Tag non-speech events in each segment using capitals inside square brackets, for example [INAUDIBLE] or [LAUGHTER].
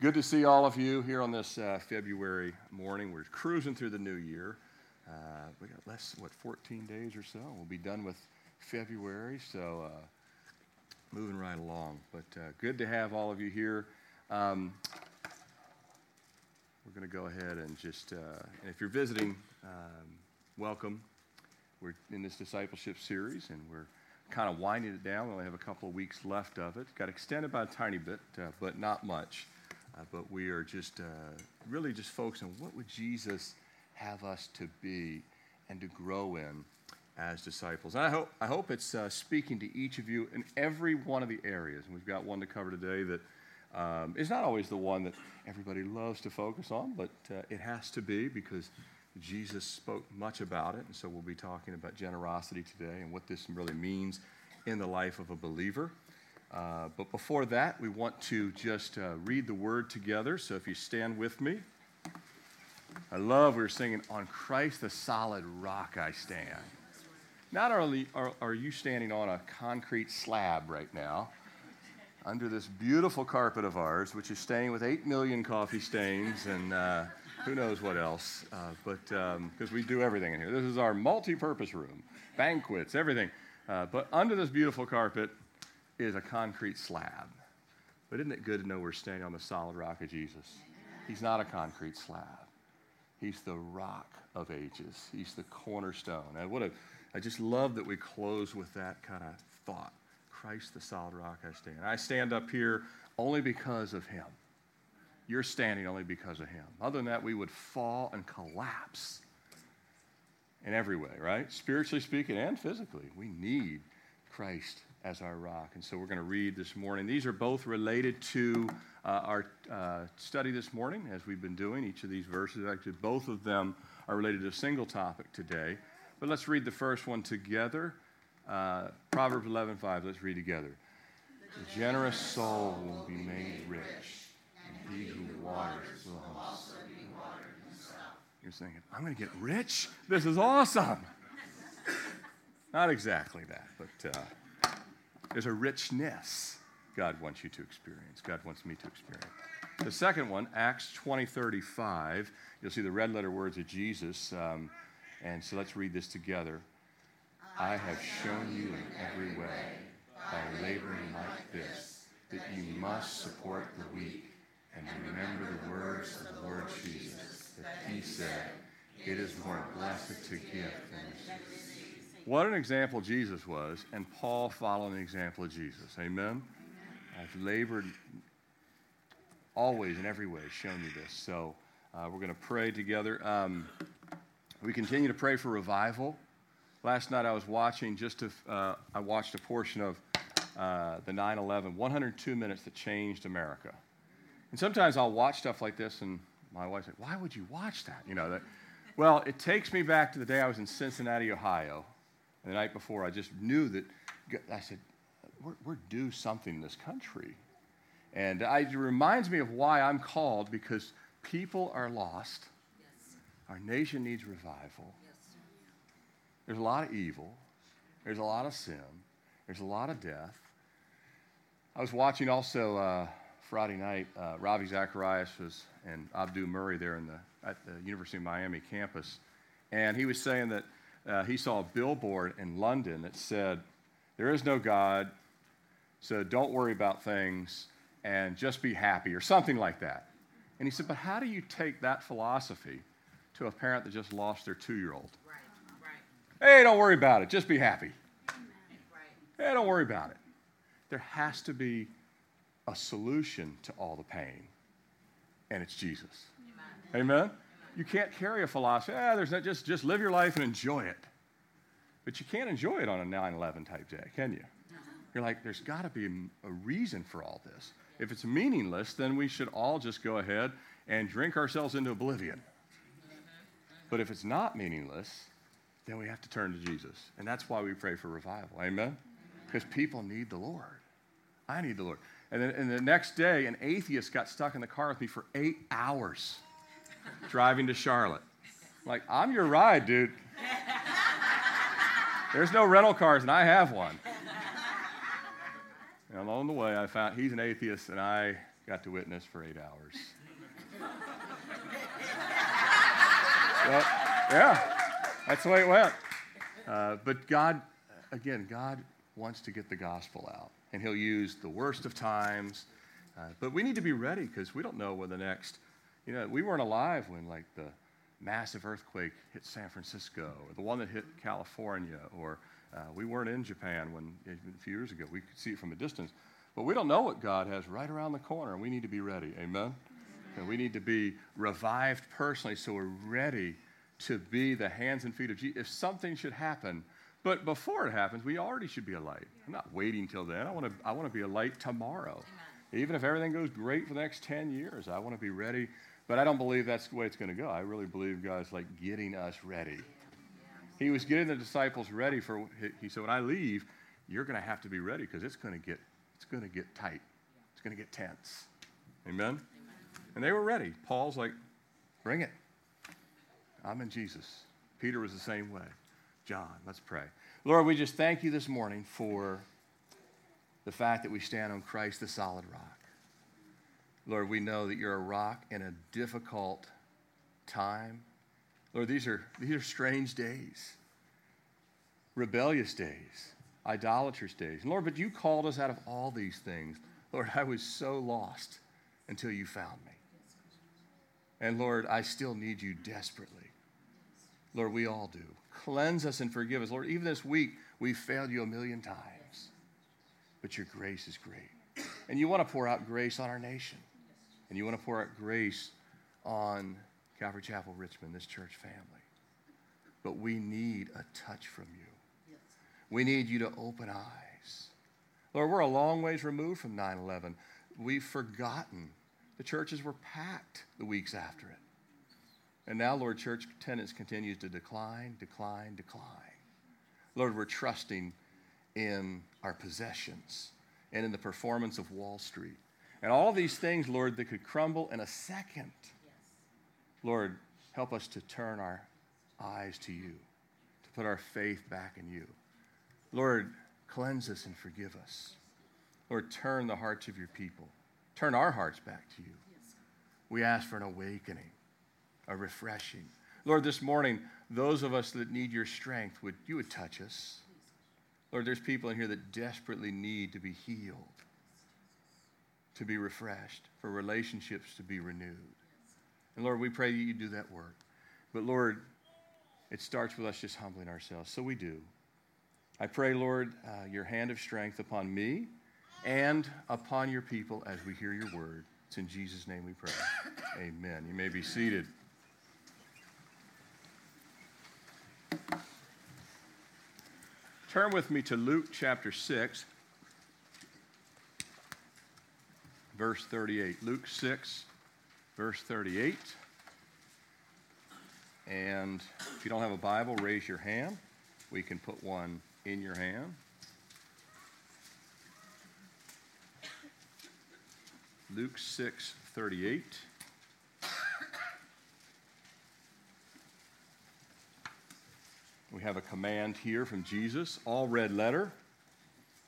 Good to see all of you here on this uh, February morning. We're cruising through the new year. Uh, we got less, what, 14 days or so. We'll be done with February, so uh, moving right along. But uh, good to have all of you here. Um, we're going to go ahead and just, uh, and if you're visiting, um, welcome. We're in this discipleship series, and we're kind of winding it down. We only have a couple of weeks left of it. Got extended by a tiny bit, uh, but not much. Uh, but we are just uh, really just focusing on what would Jesus have us to be and to grow in as disciples. And I hope, I hope it's uh, speaking to each of you in every one of the areas. And we've got one to cover today that um, is not always the one that everybody loves to focus on, but uh, it has to be because Jesus spoke much about it. And so we'll be talking about generosity today and what this really means in the life of a believer. Uh, but before that, we want to just uh, read the word together. So if you stand with me, I love we are singing, On Christ the solid rock I stand. Not only are, are you standing on a concrete slab right now, under this beautiful carpet of ours, which is stained with 8 million coffee stains and uh, who knows what else, uh, but because um, we do everything in here. This is our multi purpose room, banquets, everything. Uh, but under this beautiful carpet, is a concrete slab. But isn't it good to know we're standing on the solid rock of Jesus? He's not a concrete slab. He's the rock of ages. He's the cornerstone. And what a, I just love that we close with that kind of thought. Christ, the solid rock I stand. I stand up here only because of him. You're standing only because of him. Other than that, we would fall and collapse in every way, right? Spiritually speaking and physically. We need Christ as our rock. And so we're going to read this morning. These are both related to uh, our uh, study this morning, as we've been doing. Each of these verses, actually, both of them are related to a single topic today. But let's read the first one together. Uh, Proverbs 11:5. Let's read together. The generous soul will be made rich, and he who waters will also be watered himself. You're saying, I'm going to get rich? This is awesome. [LAUGHS] Not exactly that, but uh, there's a richness God wants you to experience. God wants me to experience. The second one, Acts 20 35, you'll see the red letter words of Jesus. Um, and so let's read this together. I have shown you in every way, by laboring like this, that you must support the weak and remember the words of the Lord Jesus, that he said, It is more blessed to give than to receive. What an example Jesus was, and Paul following the example of Jesus. Amen? I've labored always in every way, shown you this. So uh, we're going to pray together. Um, we continue to pray for revival. Last night I was watching just to, uh, I watched a portion of uh, the 9 11, 102 minutes that changed America. And sometimes I'll watch stuff like this, and my wife's like, Why would you watch that? You know, that, well, it takes me back to the day I was in Cincinnati, Ohio and the night before, I just knew that, I said, we're, we're due something in this country. And I, it reminds me of why I'm called because people are lost. Yes. Our nation needs revival. Yes. There's a lot of evil. There's a lot of sin. There's a lot of death. I was watching also uh, Friday night. Uh, Ravi Zacharias was and Abdu Murray there in the, at the University of Miami campus, and he was saying that uh, he saw a billboard in London that said, There is no God, so don't worry about things and just be happy, or something like that. And he said, But how do you take that philosophy to a parent that just lost their two year old? Right, right. Hey, don't worry about it, just be happy. Right. Hey, don't worry about it. There has to be a solution to all the pain, and it's Jesus. Amen? Amen? You can't carry a philosophy, ah, there's not, just, just live your life and enjoy it. But you can't enjoy it on a 9 11 type day, can you? You're like, there's got to be a reason for all this. If it's meaningless, then we should all just go ahead and drink ourselves into oblivion. But if it's not meaningless, then we have to turn to Jesus. And that's why we pray for revival. Amen? Because people need the Lord. I need the Lord. And then and the next day, an atheist got stuck in the car with me for eight hours driving to Charlotte. Like, I'm your ride, dude. There's no rental cars, and I have one. And along the way, I found he's an atheist, and I got to witness for eight hours. yeah, that's the way it went. Uh, but God, again, God wants to get the gospel out, and He'll use the worst of times. Uh, but we need to be ready because we don't know when the next, you know, we weren't alive when like the massive earthquake hit San Francisco or the one that hit California, or uh, we weren't in Japan when a few years ago. We could see it from a distance. But we don't know what God has right around the corner, and we need to be ready. Amen? And we need to be revived personally so we're ready to be the hands and feet of Jesus. If something should happen, but before it happens, we already should be a light. I'm not waiting till then. I want to, I want to be a light tomorrow. Amen. Even if everything goes great for the next 10 years, I want to be ready. But I don't believe that's the way it's going to go. I really believe God's like getting us ready. He was getting the disciples ready for, he said, when I leave, you're going to have to be ready because it's going to get it's going to get tight. It's going to get tense. Amen? Amen? And they were ready. Paul's like, bring it. I'm in Jesus. Peter was the same way. John, let's pray. Lord, we just thank you this morning for the fact that we stand on Christ, the solid rock. Lord, we know that you're a rock in a difficult time. Lord, these are, these are strange days, rebellious days idolatrous days. Lord, but you called us out of all these things. Lord, I was so lost until you found me. And Lord, I still need you desperately. Lord, we all do. Cleanse us and forgive us. Lord, even this week, we've failed you a million times. But your grace is great. And you want to pour out grace on our nation. And you want to pour out grace on Calvary Chapel Richmond, this church family. But we need a touch from you. We need you to open eyes. Lord, we're a long ways removed from 9 11. We've forgotten. The churches were packed the weeks after it. And now, Lord, church attendance continues to decline, decline, decline. Lord, we're trusting in our possessions and in the performance of Wall Street. And all these things, Lord, that could crumble in a second. Lord, help us to turn our eyes to you, to put our faith back in you. Lord, cleanse us and forgive us. Lord, turn the hearts of your people. Turn our hearts back to you. We ask for an awakening, a refreshing. Lord, this morning, those of us that need your strength, would you would touch us. Lord, there's people in here that desperately need to be healed, to be refreshed, for relationships to be renewed. And Lord, we pray that you do that work. But Lord, it starts with us just humbling ourselves. So we do. I pray, Lord, uh, your hand of strength upon me and upon your people as we hear your word. It's in Jesus' name we pray. Amen. You may be seated. Turn with me to Luke chapter 6, verse 38. Luke 6, verse 38. And if you don't have a Bible, raise your hand. We can put one in your hand. Luke 6 38. We have a command here from Jesus, all red letter.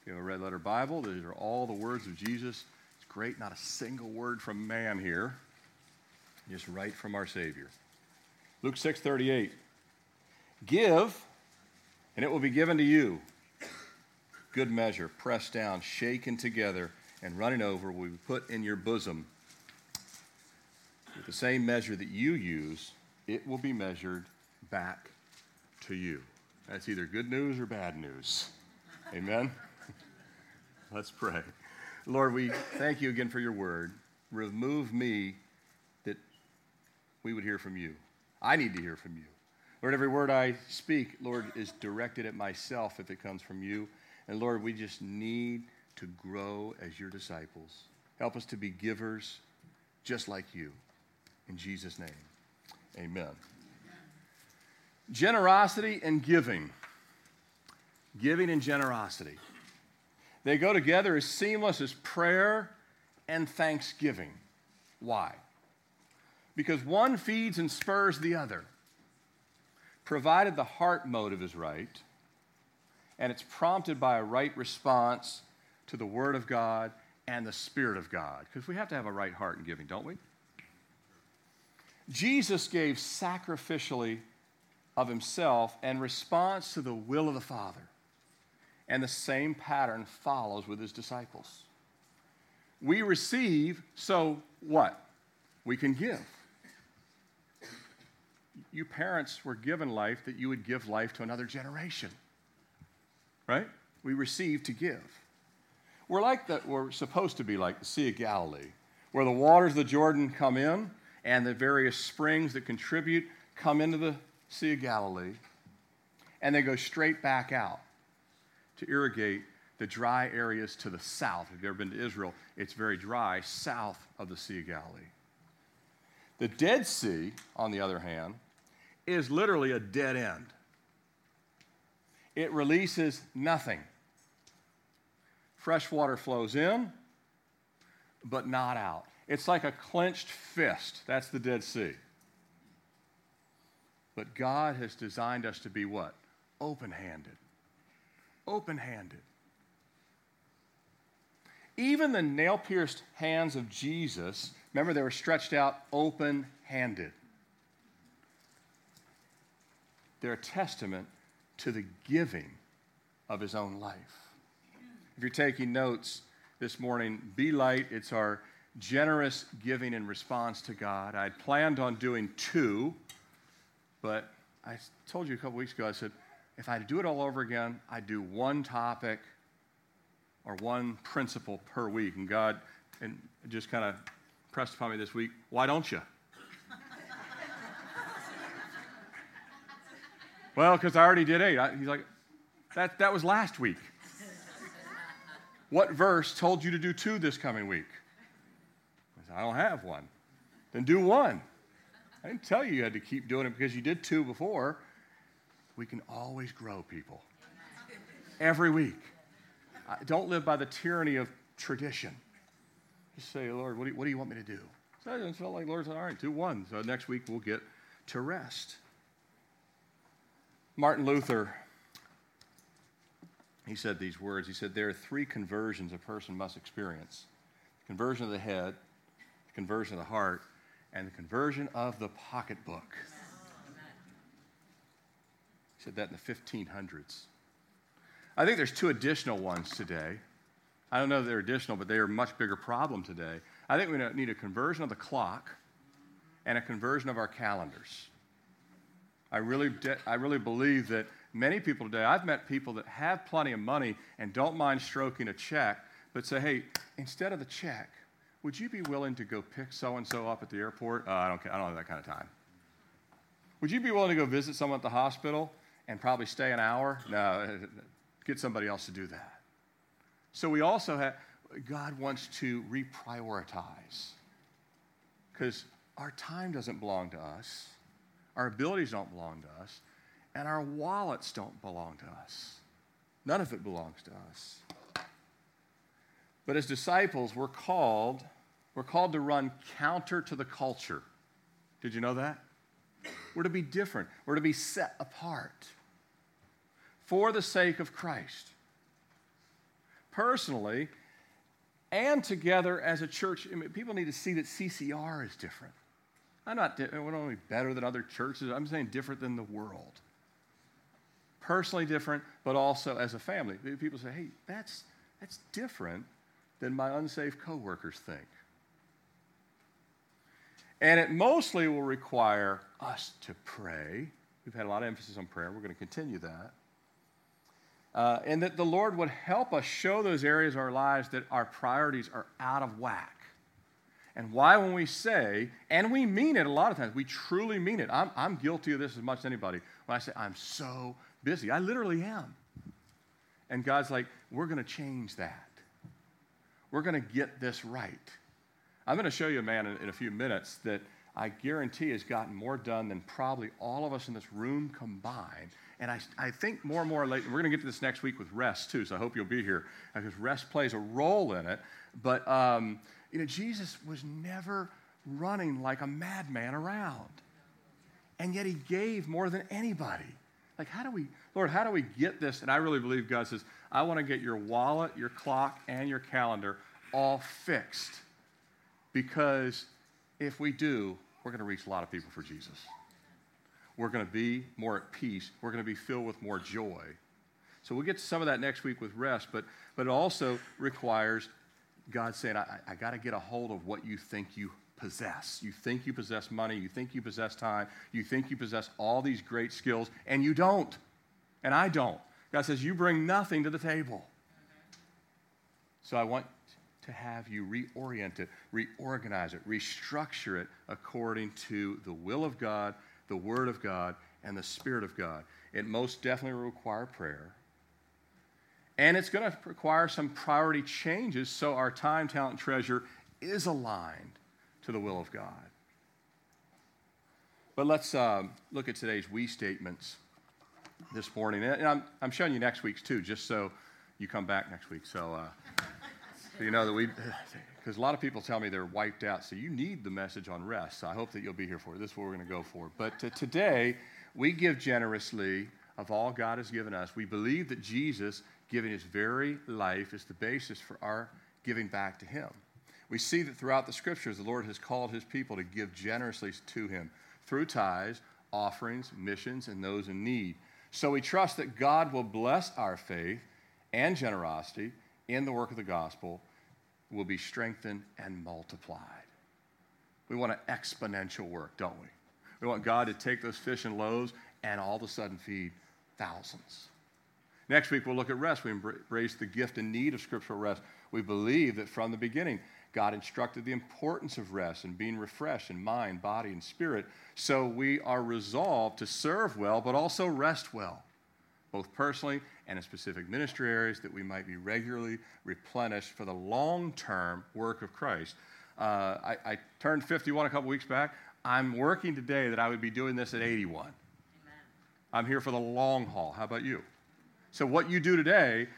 If you have a red letter Bible, these are all the words of Jesus. Great, not a single word from man here, just right from our Savior. Luke 6 38. Give and it will be given to you. Good measure, pressed down, shaken together, and running over will be put in your bosom. With the same measure that you use, it will be measured back to you. That's either good news or bad news. Amen? [LAUGHS] Let's pray. Lord, we thank you again for your word. Remove me that we would hear from you. I need to hear from you. Lord, every word I speak, Lord, is directed at myself if it comes from you. And Lord, we just need to grow as your disciples. Help us to be givers just like you. In Jesus' name, amen. Generosity and giving. Giving and generosity. They go together as seamless as prayer and thanksgiving. Why? Because one feeds and spurs the other provided the heart motive is right, and it's prompted by a right response to the Word of God and the Spirit of God. Because we have to have a right heart in giving, don't we? Jesus gave sacrificially of himself in response to the will of the Father. And the same pattern follows with his disciples. We receive, so what? We can give. You parents were given life that you would give life to another generation. Right? We receive to give. We're like that, we're supposed to be like the Sea of Galilee, where the waters of the Jordan come in and the various springs that contribute come into the Sea of Galilee, and they go straight back out to irrigate the dry areas to the south. If you've ever been to Israel, it's very dry south of the Sea of Galilee. The Dead Sea, on the other hand, is literally a dead end. It releases nothing. Fresh water flows in, but not out. It's like a clenched fist. That's the Dead Sea. But God has designed us to be what? Open handed. Open handed. Even the nail pierced hands of Jesus, remember, they were stretched out open handed. They're a testament to the giving of his own life. If you're taking notes this morning, Be Light, it's our generous giving in response to God. I'd planned on doing two, but I told you a couple weeks ago, I said, if I do it all over again, I'd do one topic or one principle per week. And God and just kind of pressed upon me this week, why don't you? [LAUGHS] well, because I already did eight. I, he's like, that, that was last week. what verse told you to do two this coming week? I said, I don't have one. Then do one. I didn't tell you you had to keep doing it because you did two before. We can always grow people. Every week. Don't live by the tyranny of tradition. Just say, Lord, what do you, what do you want me to do? So I felt like Lord said, all right, do one. So next week we'll get to rest. Martin Luther, he said these words. He said, There are three conversions a person must experience conversion of the head, the conversion of the heart, and the conversion of the pocketbook. He said that in the 1500s. I think there's two additional ones today. I don't know if they're additional, but they are a much bigger problem today. I think we need a conversion of the clock and a conversion of our calendars. I really, I really believe that many people today, I've met people that have plenty of money and don't mind stroking a check, but say, hey, instead of the check, would you be willing to go pick so and so up at the airport? Uh, I, don't, I don't have that kind of time. Would you be willing to go visit someone at the hospital and probably stay an hour? No, [LAUGHS] get somebody else to do that. So we also have, God wants to reprioritize because our time doesn't belong to us, our abilities don't belong to us, and our wallets don't belong to us. None of it belongs to us. But as disciples, we're called, we're called to run counter to the culture. Did you know that? We're to be different. We're to be set apart for the sake of Christ. Personally, and together as a church, I mean, people need to see that CCR is different. I'm not, we're not only better than other churches, I'm saying different than the world. Personally different, but also as a family. People say, hey, that's, that's different than my unsafe coworkers think. And it mostly will require us to pray. We've had a lot of emphasis on prayer. We're going to continue that. Uh, and that the Lord would help us show those areas of our lives that our priorities are out of whack. And why, when we say, and we mean it a lot of times, we truly mean it. I'm, I'm guilty of this as much as anybody. When I say, I'm so busy, I literally am. And God's like, we're going to change that. We're going to get this right. I'm going to show you a man in, in a few minutes that I guarantee has gotten more done than probably all of us in this room combined. And I, I think more and more we're going to get to this next week with rest too, so I hope you'll be here because rest plays a role in it. But, um, you know, Jesus was never running like a madman around. And yet he gave more than anybody. Like, how do we, Lord, how do we get this? And I really believe God says, I want to get your wallet, your clock, and your calendar all fixed. Because if we do, we're going to reach a lot of people for Jesus. We're going to be more at peace. We're going to be filled with more joy. So we'll get to some of that next week with rest, but, but it also requires God saying, I, I got to get a hold of what you think you possess. You think you possess money, you think you possess time, you think you possess all these great skills, and you don't. And I don't. God says, You bring nothing to the table. So I want to have you reorient it, reorganize it, restructure it according to the will of God, the Word of God, and the Spirit of God. It most definitely will require prayer. And it's going to require some priority changes so our time, talent, treasure is aligned to the will of God. But let's um, look at today's we statements this morning. And I'm, I'm showing you next week's too, just so you come back next week. So, uh, so you know that we, [LAUGHS] because a lot of people tell me they're wiped out. So you need the message on rest. So I hope that you'll be here for it. This is what we're going to go for. But uh, today, we give generously of all God has given us. We believe that Jesus giving his very life is the basis for our giving back to him. We see that throughout the scriptures, the Lord has called his people to give generously to him through tithes, offerings, missions, and those in need. So we trust that God will bless our faith and generosity in the work of the gospel, will be strengthened and multiplied. We want an exponential work, don't we? We want God to take those fish and loaves and all of a sudden feed thousands. Next week, we'll look at rest. We embrace the gift and need of scriptural rest. We believe that from the beginning, God instructed the importance of rest and being refreshed in mind, body, and spirit. So we are resolved to serve well, but also rest well, both personally and in specific ministry areas, that we might be regularly replenished for the long term work of Christ. Uh, I, I, turned 51 a couple weeks back. I'm working today that I would be doing this at 81. Amen. I'm here for the long haul. How about you? So, what you do today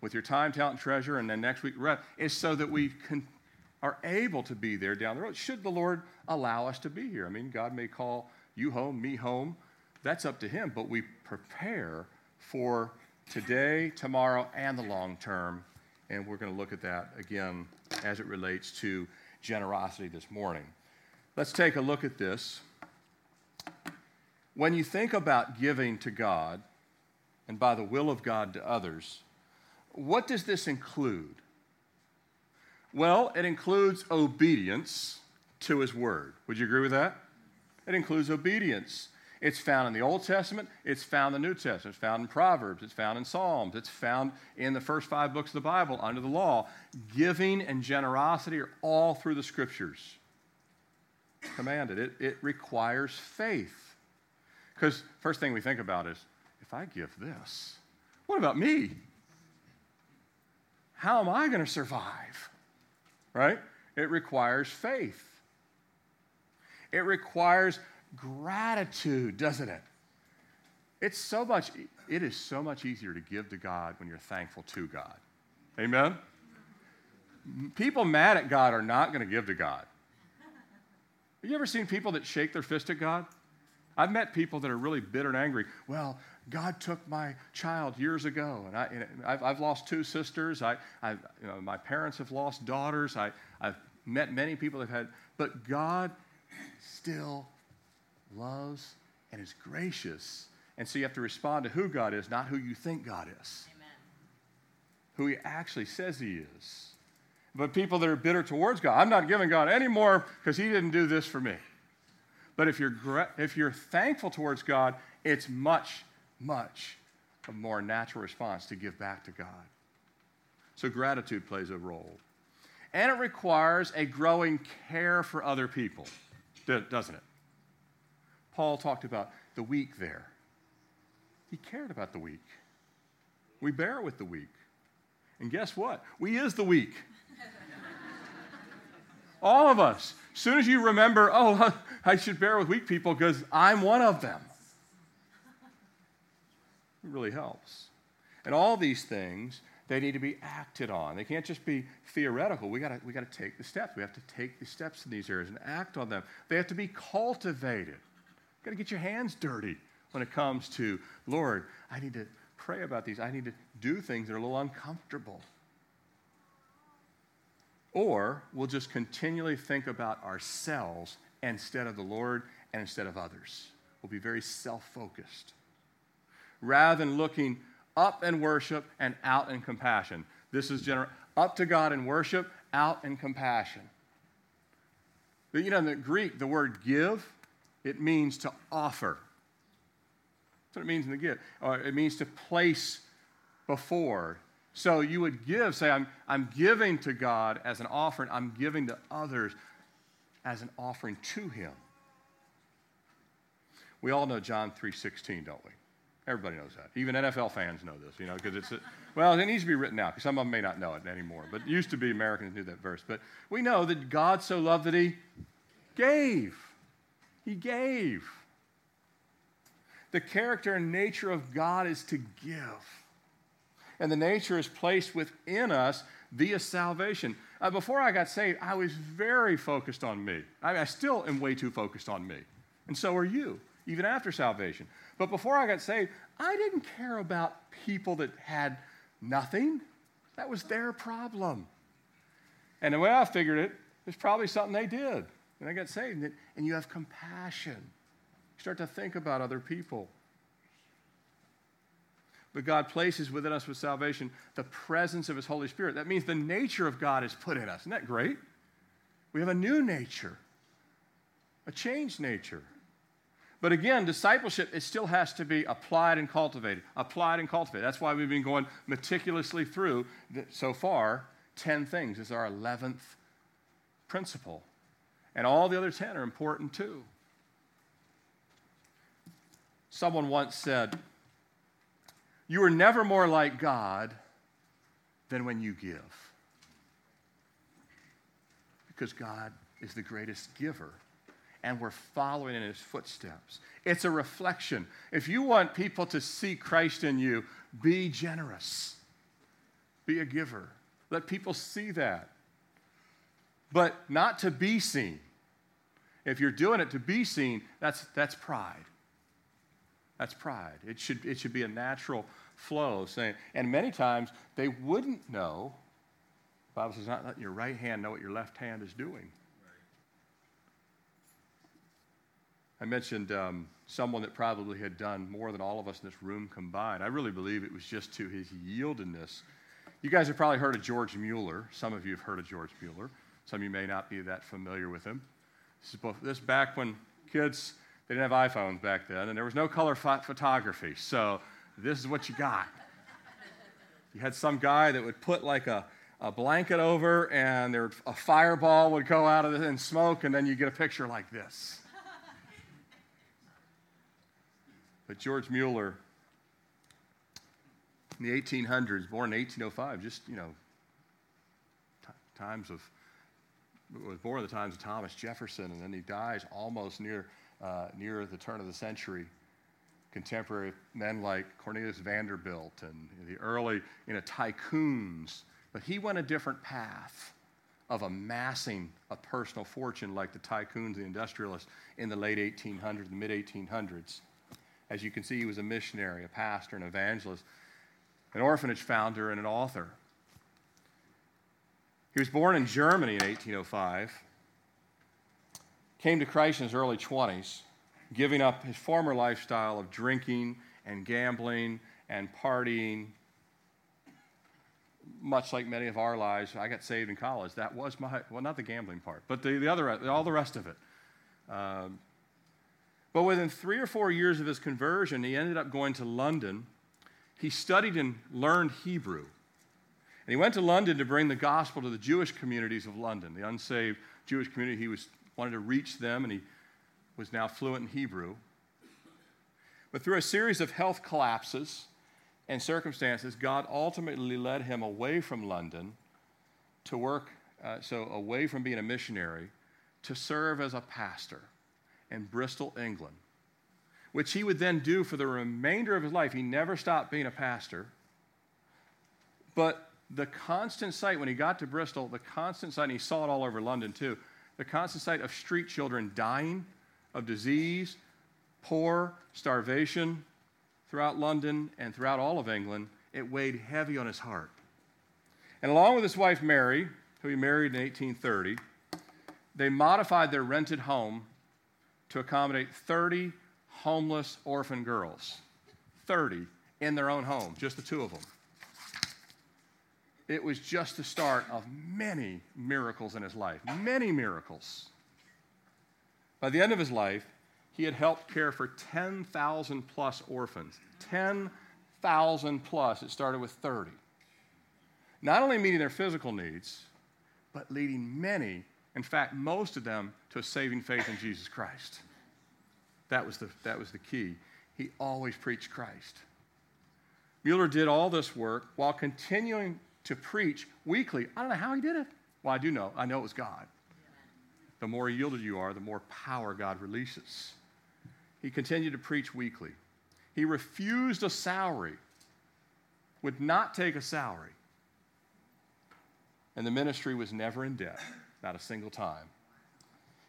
with your time, talent, and treasure, and then next week rest, is so that we can, are able to be there down the road. Should the Lord allow us to be here? I mean, God may call you home, me home. That's up to Him, but we prepare for today, tomorrow, and the long term. And we're going to look at that again as it relates to generosity this morning. Let's take a look at this. When you think about giving to God, and by the will of God to others. What does this include? Well, it includes obedience to His Word. Would you agree with that? It includes obedience. It's found in the Old Testament, it's found in the New Testament, it's found in Proverbs, it's found in Psalms, it's found in the first five books of the Bible under the law. Giving and generosity are all through the Scriptures commanded. It, it requires faith. Because first thing we think about is if I give this, what about me? How am I going to survive? Right? It requires faith. It requires gratitude, doesn't it? It's so much, it is so much easier to give to God when you're thankful to God. Amen? People mad at God are not going to give to God. Have you ever seen people that shake their fist at God? I've met people that are really bitter and angry. Well, God took my child years ago, and, I, have I've lost two sisters. I, I've, you know, my parents have lost daughters. I, I've met many people that have had, but God still loves and is gracious. And so you have to respond to who God is, not who you think God is, Amen. who He actually says He is. But people that are bitter towards God, I'm not giving God any more because He didn't do this for me. But if you're, if you're thankful towards God, it's much, much a more natural response to give back to God. So gratitude plays a role. And it requires a growing care for other people, doesn't it? Paul talked about the weak there. He cared about the weak. We bear with the weak. And guess what? We is the weak. [LAUGHS] All of us. As soon as you remember, oh, [LAUGHS] I should bear with weak people because I'm one of them. It really helps. And all these things, they need to be acted on. They can't just be theoretical. We gotta, we gotta take the steps. We have to take the steps in these areas and act on them. They have to be cultivated. You gotta get your hands dirty when it comes to, Lord, I need to pray about these. I need to do things that are a little uncomfortable. or we'll just continually think about ourselves instead of the Lord and instead of others. We'll be very self focused. Rather than looking up in worship and out in compassion. This is general up to God in worship, out in compassion. But you know, in the Greek, the word give, it means to offer. That's what it means in the gift. Or it means to place before. So you would give, say, I'm, I'm giving to God as an offering, I'm giving to others as an offering to Him. We all know John 3.16, don't we? Everybody knows that. Even NFL fans know this, you know, because it's, a, well, it needs to be written out because some of them may not know it anymore. But it used to be Americans knew that verse. But we know that God so loved that He gave. He gave. The character and nature of God is to give. And the nature is placed within us via salvation. Uh, before I got saved, I was very focused on me. I, I still am way too focused on me. And so are you, even after salvation. But before I got saved, I didn't care about people that had nothing. That was their problem. And the way I figured it, it's probably something they did. And I got saved. And you have compassion. You start to think about other people. But God places within us with salvation the presence of His Holy Spirit. That means the nature of God is put in us. Isn't that great? We have a new nature, a changed nature. But again, discipleship, it still has to be applied and cultivated. Applied and cultivated. That's why we've been going meticulously through so far 10 things. Is our 11th principle. And all the other 10 are important too. Someone once said, You are never more like God than when you give. Because God is the greatest giver and we're following in his footsteps. It's a reflection. If you want people to see Christ in you, be generous, be a giver. Let people see that. But not to be seen. If you're doing it to be seen, that's, that's pride. That's pride. It should, it should be a natural flow. Saying, and many times they wouldn't know. The Bible says, not let your right hand know what your left hand is doing. I mentioned um, someone that probably had done more than all of us in this room combined. I really believe it was just to his yieldedness. You guys have probably heard of George Mueller. Some of you have heard of George Mueller. Some of you may not be that familiar with him. This is both, this back when kids they didn't have iPhones back then, and there was no color photography. So this is what you got. You had some guy that would put like a, a blanket over, and there a fireball would go out of it and smoke, and then you get a picture like this. But George Mueller, in the 1800s, born in 1805, just, you know, t- times of, was born in the times of Thomas Jefferson, and then he dies almost near, uh, near the turn of the century. Contemporary men like Cornelius Vanderbilt and the early you know, tycoons. But he went a different path of amassing a personal fortune like the tycoons, the industrialists in the late 1800s, the mid 1800s. As you can see, he was a missionary, a pastor, an evangelist, an orphanage founder, and an author. He was born in Germany in 1805, came to Christ in his early 20s, giving up his former lifestyle of drinking and gambling and partying. Much like many of our lives, I got saved in college. That was my, well, not the gambling part, but the, the other, all the rest of it. Um, but within three or four years of his conversion, he ended up going to London. He studied and learned Hebrew. And he went to London to bring the gospel to the Jewish communities of London, the unsaved Jewish community. He was, wanted to reach them, and he was now fluent in Hebrew. But through a series of health collapses and circumstances, God ultimately led him away from London to work, uh, so away from being a missionary, to serve as a pastor in Bristol, England, which he would then do for the remainder of his life. He never stopped being a pastor. But the constant sight, when he got to Bristol, the constant sight, and he saw it all over London too, the constant sight of street children dying of disease, poor, starvation throughout London and throughout all of England, it weighed heavy on his heart. And along with his wife Mary, who he married in 1830, they modified their rented home to accommodate 30 homeless orphan girls. 30 in their own home, just the two of them. It was just the start of many miracles in his life, many miracles. By the end of his life, he had helped care for 10,000 plus orphans. 10,000 plus. It started with 30. Not only meeting their physical needs, but leading many, in fact, most of them, to a saving faith in Jesus Christ. That was the, that was the key. He always preached Christ. Mueller did all this work while continuing to preach weekly. I don't know how he did it. Well, I do know. I know it was God. The more yielded you are, the more power God releases. He continued to preach weekly. He refused a salary, would not take a salary. And the ministry was never in debt, not a single time.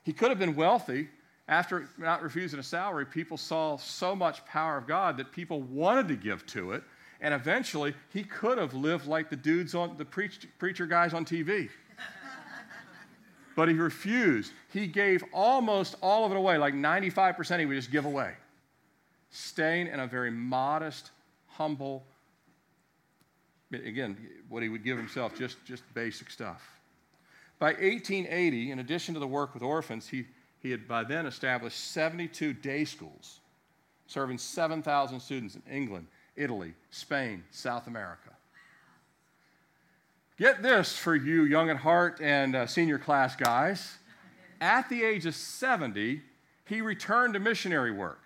He could have been wealthy. After not refusing a salary, people saw so much power of God that people wanted to give to it. And eventually, he could have lived like the dudes on the preach, preacher guys on TV. but he refused. He gave almost all of it away, like 95% he would just give away, staying in a very modest, humble, again, what he would give himself, just, just basic stuff. By 1880, in addition to the work with orphans, he, he had by then established 72 day schools, serving 7,000 students in England, Italy, Spain, South America. Get this for you, young at heart and uh, senior class guys. At the age of 70, he returned to missionary work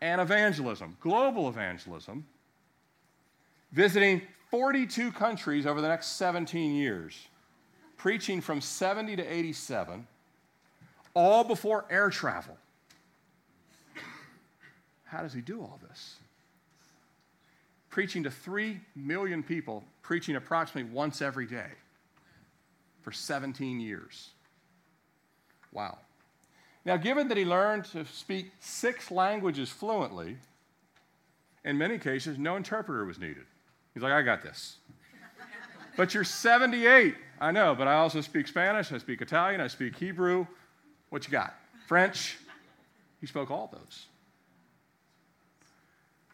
and evangelism, global evangelism, visiting 42 countries over the next 17 years, preaching from 70 to 87, all before air travel. How does he do all this? Preaching to 3 million people, preaching approximately once every day for 17 years. Wow. Now, given that he learned to speak six languages fluently, in many cases, no interpreter was needed. He's like, I got this. but you're 78. I know, but I also speak Spanish, I speak Italian, I speak Hebrew. What you got? French? He spoke all those.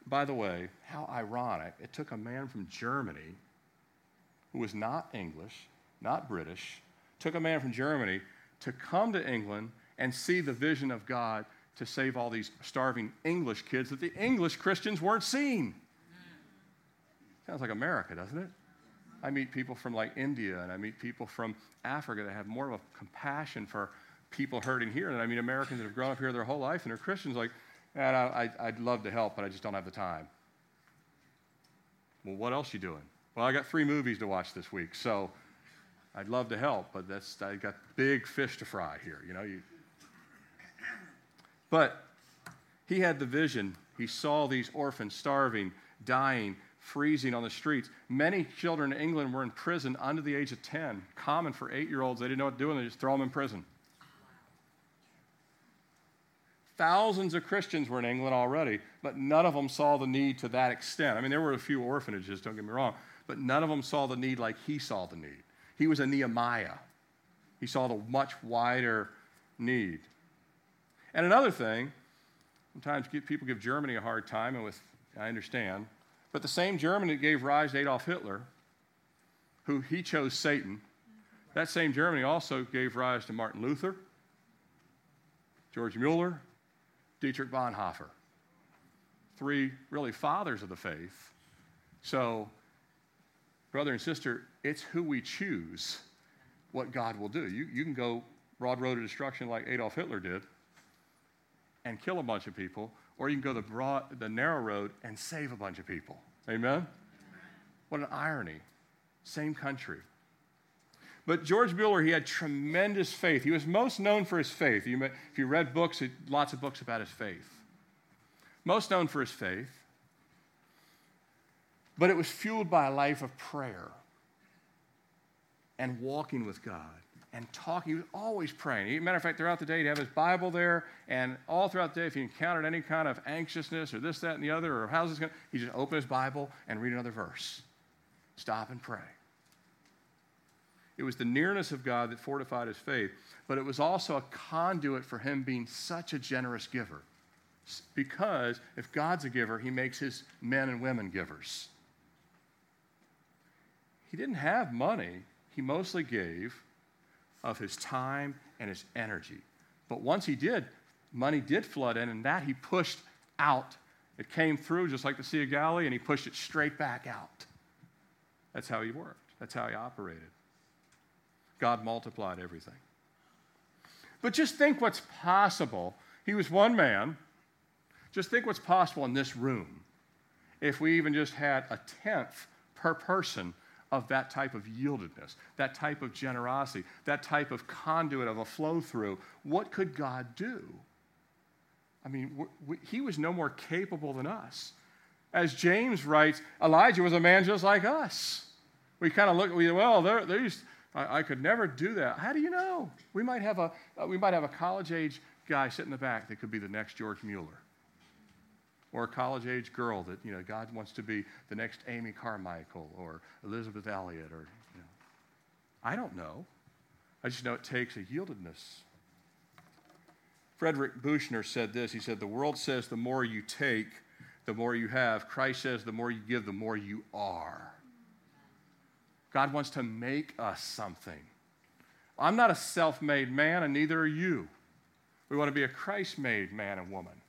By the way, how ironic. It took a man from Germany who was not English, not British, took a man from Germany to come to England and see the vision of God to save all these starving English kids that the English Christians weren't seeing. Sounds like America, doesn't it? I meet people from like India and I meet people from Africa that have more of a compassion for people hurting here than I meet Americans that have grown up here their whole life and are Christians like, man, I, would love to help, but I just don't have the time. Well, what else you doing? Well, I got three movies to watch this week, so I'd love to help, but that's I got big fish to fry here, you know. You... [CLEARS THROAT] But he had the vision. He saw these orphans starving, dying, freezing on the streets. Many children in England were in prison under the age of 10. Common for eight year olds. They didn't know what to do, and they just throw them in prison. Thousands of Christians were in England already, but none of them saw the need to that extent. I mean, there were a few orphanages, don't get me wrong, but none of them saw the need like he saw the need. He was a Nehemiah, he saw the much wider need. And another thing, sometimes people give Germany a hard time, and with, I understand, but the same Germany that gave rise to Adolf Hitler, who he chose Satan, that same Germany also gave rise to Martin Luther, George Mueller, Dietrich Bonhoeffer. Three really fathers of the faith. So, brother and sister, it's who we choose what God will do. You, you can go broad road of destruction like Adolf Hitler did and kill a bunch of people, or you can go the, broad, the narrow road and save a bunch of people. Amen? What an irony. Same country. But George Mueller, he had tremendous faith. He was most known for his faith. You may, if you read books, lots of books about his faith. Most known for his faith. But it was fueled by a life of prayer and walking with God and talking. He was always praying. matter of fact, throughout the day, he'd have his Bible there, and all throughout the day, if he encountered any kind of anxiousness or this, that, and the other, or how's this going, he'd just open his Bible and read another verse. Stop and pray. It was the nearness of God that fortified his faith, but it was also a conduit for him being such a generous giver. Because if God's a giver, he makes his men and women givers. He didn't have money, he mostly gave of his time and his energy. But once he did, money did flood in, and that he pushed out. It came through just like the Sea of Galilee, and he pushed it straight back out. That's how he worked, that's how he operated. God multiplied everything. But just think what's possible. He was one man. Just think what's possible in this room if we even just had a tenth per person of that type of yieldedness, that type of generosity, that type of conduit of a flow through. What could God do? I mean, he was no more capable than us. As James writes, Elijah was a man just like us. We kind of look, we, well, there, there's, I, I, could never do that. How do you know? We might have a, uh, we might have a college age guy sitting in the back that could be the next George Mueller. Or a college age girl that, you know, God wants to be the next Amy Carmichael or Elisabeth Elliot or, you know. I don't know. I just know it takes a yieldedness Frederick Buechner said this. He said, The world says the more you take, the more you have. Christ says the more you give, the more you are. God wants to make us something. I'm not a self made man, and neither are you. We want to be a Christ made man and woman.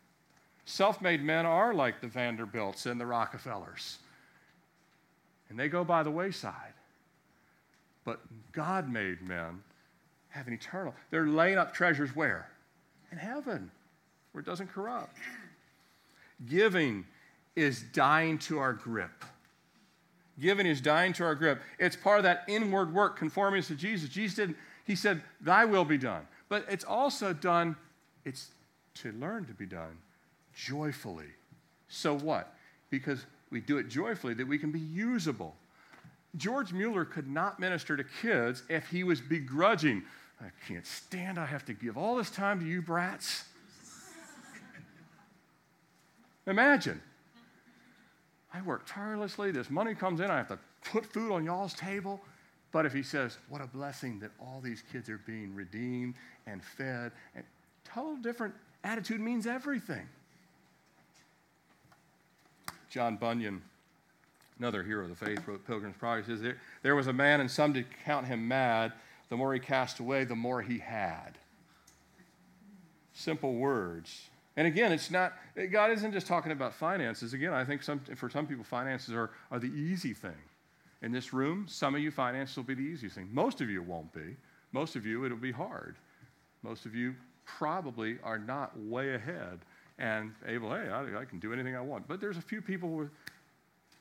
Self made men are like the Vanderbilts and the Rockefellers, and they go by the wayside. But God made men have an eternal. They're laying up treasures where? in heaven where it doesn't corrupt. Giving is dying to our grip. Giving is dying to our grip. It's part of that inward work, conforming us to Jesus. Jesus didn't, he said, Thy will be done. But it's also done, it's to learn to be done joyfully. So what? Because we do it joyfully that we can be usable. George Mueller could not minister to kids if he was begrudging I can't stand I have to give all this time to you brats. [LAUGHS] Imagine. I work tirelessly. This money comes in. I have to put food on y'all's table. But if he says, What a blessing that all these kids are being redeemed and fed, and total different attitude means everything. John Bunyan, another hero of the faith, wrote Pilgrim's Progress, says, there, there was a man, and some did count him mad the more he cast away, the more he had. Simple words. And again, it's not, God isn't just talking about finances. Again, I think some, for some people, finances are, are the easy thing. In this room, some of you, finances will be the easy thing. Most of you, it won't be. Most of you, it'll be hard. Most of you probably are not way ahead and able, hey, I, I can do anything I want. But there's a few people where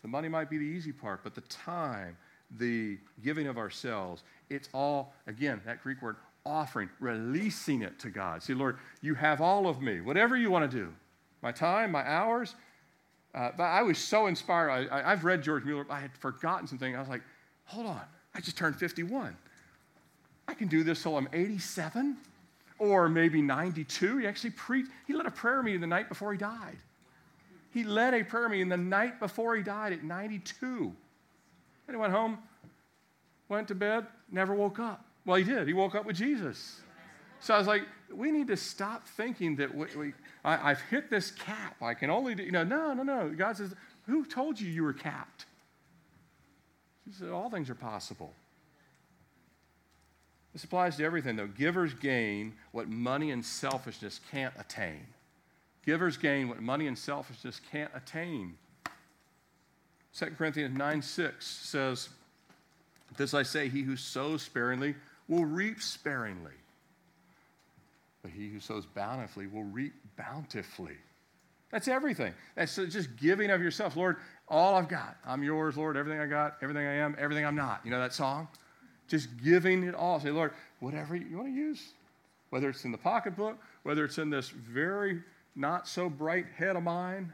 the money might be the easy part, but the time, the giving of ourselves, it's all, again, that Greek word, offering, releasing it to God. See, Lord, you have all of me, whatever you want to do, my time, my hours. Uh, but I was so inspired. I, have read George Mueller. I had forgotten something. I was like, hold on, I just turned 51. I can do this till I'm 87 or maybe 92. He actually preached, he led a prayer meeting the night before he died. He led a prayer meeting the night before he died at 92. And he went home, went to bed, never woke up. Well, he did. He woke up with Jesus. So I was like, we need to stop thinking that we, we I, have hit this cap. I can only do, you know, no, no, no. God says, who told you you were capped? He said, all things are possible. This applies to everything, though. Givers gain what money and selfishness can't attain. Givers gain what money and selfishness can't attain. 2 Corinthians 9 6 says, This I say, he who sows sparingly will reap sparingly. But he who sows bountifully will reap bountifully. That's everything. That's just giving of yourself. Lord, all I've got, I'm yours, Lord. Everything I got, everything I am, everything I'm not. You know that song? Just giving it all. Say, Lord, whatever you want to use, whether it's in the pocketbook, whether it's in this very not so bright head of mine,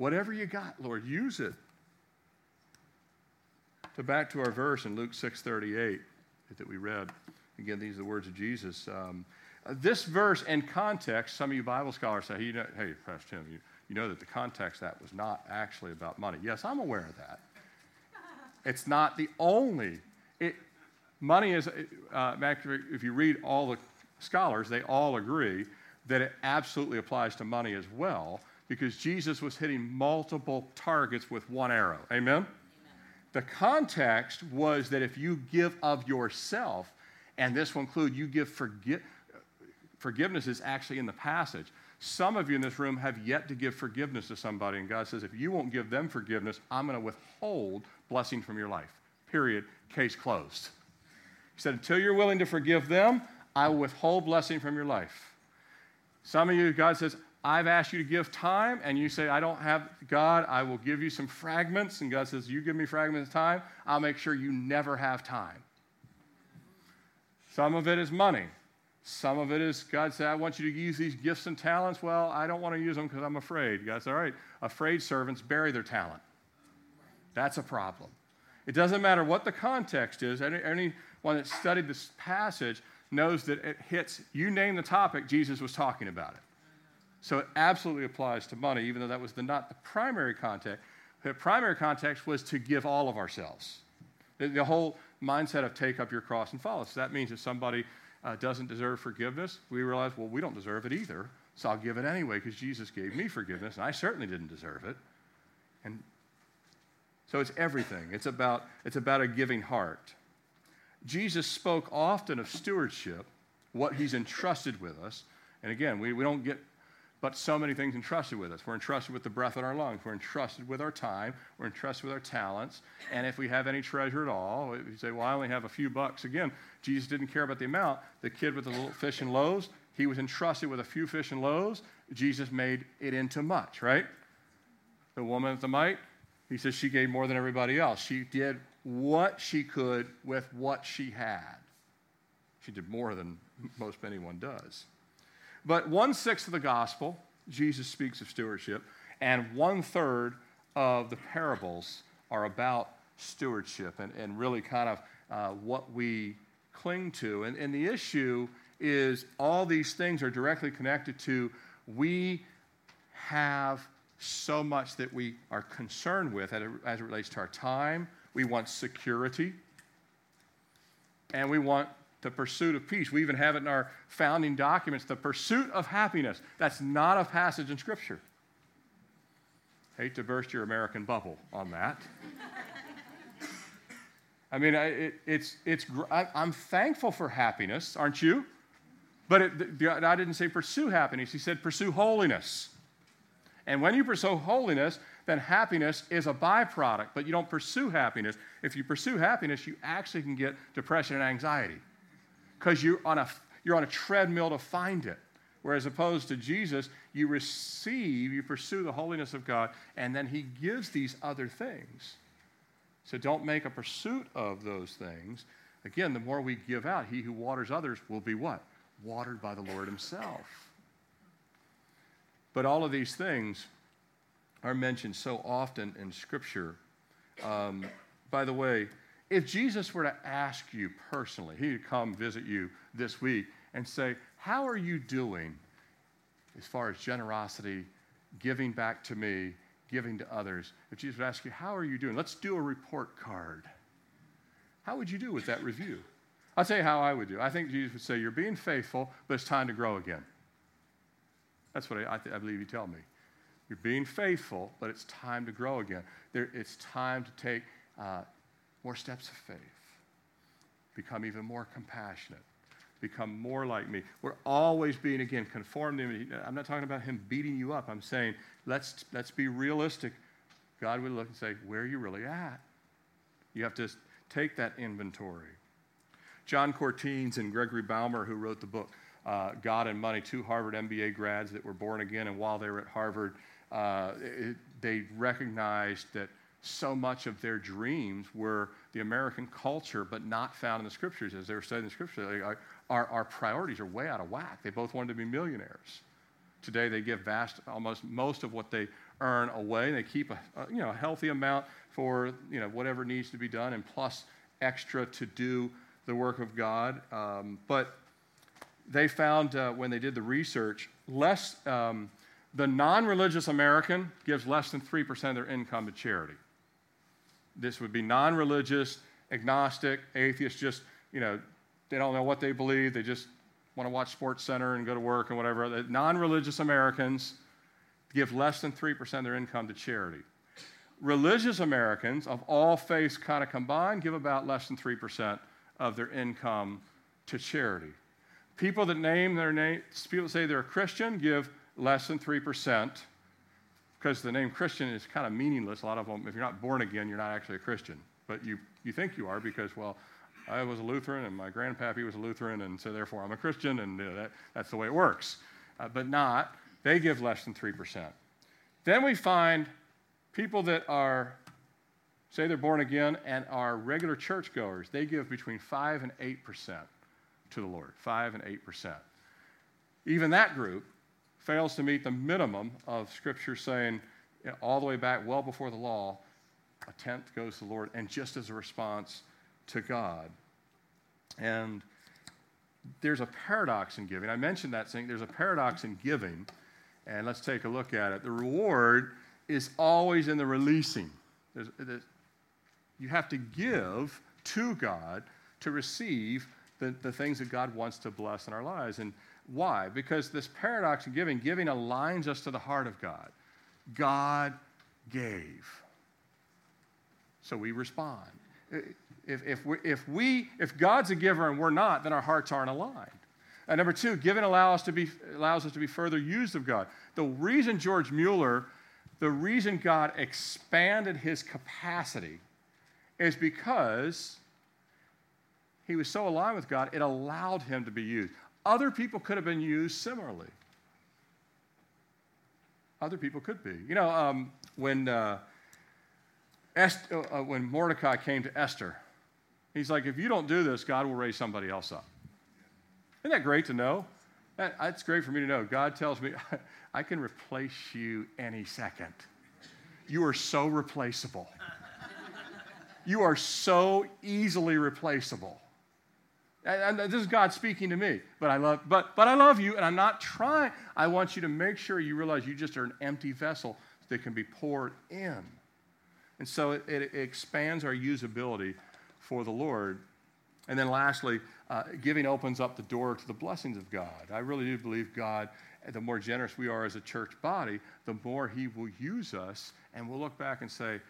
Whatever you got, Lord, use it. So back to our verse in Luke 6:38 that we read. Again, these are the words of Jesus. Um, this verse in context, some of you Bible scholars say, hey, hey Pastor Tim, you, you know that the context that was not actually about money. Yes, I'm aware of that. It's not the only. It, money is, uh, if you read all the scholars, they all agree that it absolutely applies to money as well because Jesus was hitting multiple targets with one arrow. Amen? The context was that if you give of yourself, and this will include you give forgi- forgiveness is actually in the passage. Some of you in this room have yet to give forgiveness to somebody, and God says, if you won't give them forgiveness, I'm going to withhold blessing from your life. Period. Case closed. He said, until you're willing to forgive them, I will withhold blessing from your life. Some of you, God says, I've asked you to give time, and you say, I don't have God, I will give you some fragments. And God says, You give me fragments of time, I'll make sure you never have time. Some of it is money. Some of it is God said, I want you to use these gifts and talents. Well, I don't want to use them because I'm afraid. God said, All right, afraid servants bury their talent. That's a problem. It doesn't matter what the context is. Any, anyone that studied this passage knows that it hits, you name the topic, Jesus was talking about it. So it absolutely applies to money, even though that was the, not the primary context. The primary context was to give all of ourselves. The, the whole mindset of take up your cross and follow. So that means if somebody uh, doesn't deserve forgiveness, we realize, well, we don't deserve it either. So I'll give it anyway because Jesus gave me forgiveness, and I certainly didn't deserve it. And so it's everything. It's about, it's about a giving heart. Jesus spoke often of stewardship, what he's entrusted with us. And again, we, we don't get but so many things entrusted with us. We're entrusted with the breath in our lungs. We're entrusted with our time. We're entrusted with our talents. And if we have any treasure at all, you say, well, I only have a few bucks. Again, Jesus didn't care about the amount. The kid with the little fish and loaves, he was entrusted with a few fish and loaves. Jesus made it into much, right? The woman at the mite, he says she gave more than everybody else. She did what she could with what she had. She did more than most anyone does. But one sixth of the gospel, Jesus speaks of stewardship, and one third of the parables are about stewardship and, and really kind of uh, what we cling to. And, and the issue is all these things are directly connected to we have so much that we are concerned with as it relates to our time. We want security, and we want the pursuit of peace. We even have it in our founding documents the pursuit of happiness. That's not a passage in Scripture. Hate to burst your American bubble on that. I mean, it, it's, it's, I'm thankful for happiness, aren't you? But it, I didn't say pursue happiness, he said pursue holiness. And when you pursue holiness, then happiness is a byproduct, but you don't pursue happiness. If you pursue happiness, you actually can get depression and anxiety because you're on a you're on a treadmill to find it. Whereas opposed to Jesus, you receive, you pursue the holiness of God, and then He gives these other things. So don't make a pursuit of those things. Again, the more we give out, he who waters others will be what? Watered by the Lord Himself. But all of these things are mentioned so often in Scripture. Um, by the way, if Jesus were to ask you personally, he'd come visit you this week and say, How are you doing as far as generosity, giving back to me, giving to others? If Jesus would ask you, How are you doing? Let's do a report card. How would you do with that review? I'll tell you how I would do. I think Jesus would say, You're being faithful, but it's time to grow again. That's what I, I, th- I believe you tell me. You're being faithful, but it's time to grow again. There, it's time to take uh, more steps of faith, become even more compassionate, become more like me. We're always being, again, conformed to me. I'm not talking about him beating you up. I'm saying, let's, let's be realistic. God would look and say, where are you really at? You have to take that inventory. John Cortines and Gregory Baumer, who wrote the book uh, God and Money, two Harvard MBA grads that were born again, and while they were at Harvard, uh, it, they recognized that so much of their dreams were the American culture, but not found in the scriptures. As they were studying the scriptures, our, our priorities are way out of whack. They both wanted to be millionaires. Today, they give vast, almost most of what they earn away. They keep a, a, you know, a healthy amount for you know, whatever needs to be done, and plus extra to do the work of God. Um, but they found uh, when they did the research, less um, the non-religious American gives less than three percent of their income to charity. This would be non religious, agnostic, atheist, just you know, they don't know what they believe. They just want to watch Sports Center and go to work and whatever. The Non religious Americans give less than 3% of their income to charity. Religious Americans of all faiths kind of combined give about less than 3% of their income to charity. People that name their name, people that say they're a Christian give less than 3% because the name Christian is kind of meaningless. A lot of them, if you're not born again, you're not actually a Christian. But you, you think you are because, well, I was a Lutheran and my grandpappy was a Lutheran, and so therefore I'm a Christian, and you know, that, that's the way it works. Uh, but not, they give less than 3%. Then we find people that are, say they're born again and are regular churchgoers, they give between 5 and 8% to the Lord. 5 and 8%. Even that group fails to meet the minimum of Scripture saying, all the way back, well before the law, a tenth goes to the Lord, and just as a response to God. And there's a paradox in giving. I mentioned that saying there's a paradox in giving, and let's take a look at it. The reward is always in the releasing. There's, there's, you have to give to God to receive the, the things that God wants to bless in our lives. And why? Because this paradox of giving, giving aligns us to the heart of God. God gave. So we respond. If, if, we, if, we, if God's a giver and we're not, then our hearts aren't aligned. And number two, giving allow us to be, allows us to be further used of God. The reason George Mueller, the reason God expanded his capacity is because he was so aligned with God, it allowed him to be used. Other people could have been used similarly. Other people could be. You know, um, when, uh, Est- uh, uh, when Mordecai came to Esther, he's like, if you don't do this, God will raise somebody else up. Isn't that great to know? That, that's great for me to know. God tells me, [LAUGHS] I can replace you any second. You are so replaceable. you are so easily replaceable. And this is God speaking to me. But I love, but, but I love you, and I'm not trying. I want you to make sure you realize you just are an empty vessel that can be poured in. And so it, it expands our usability for the Lord. And then lastly, uh, giving opens up the door to the blessings of God. I really do believe God, the more generous we are as a church body, the more He will use us, and we'll look back and say,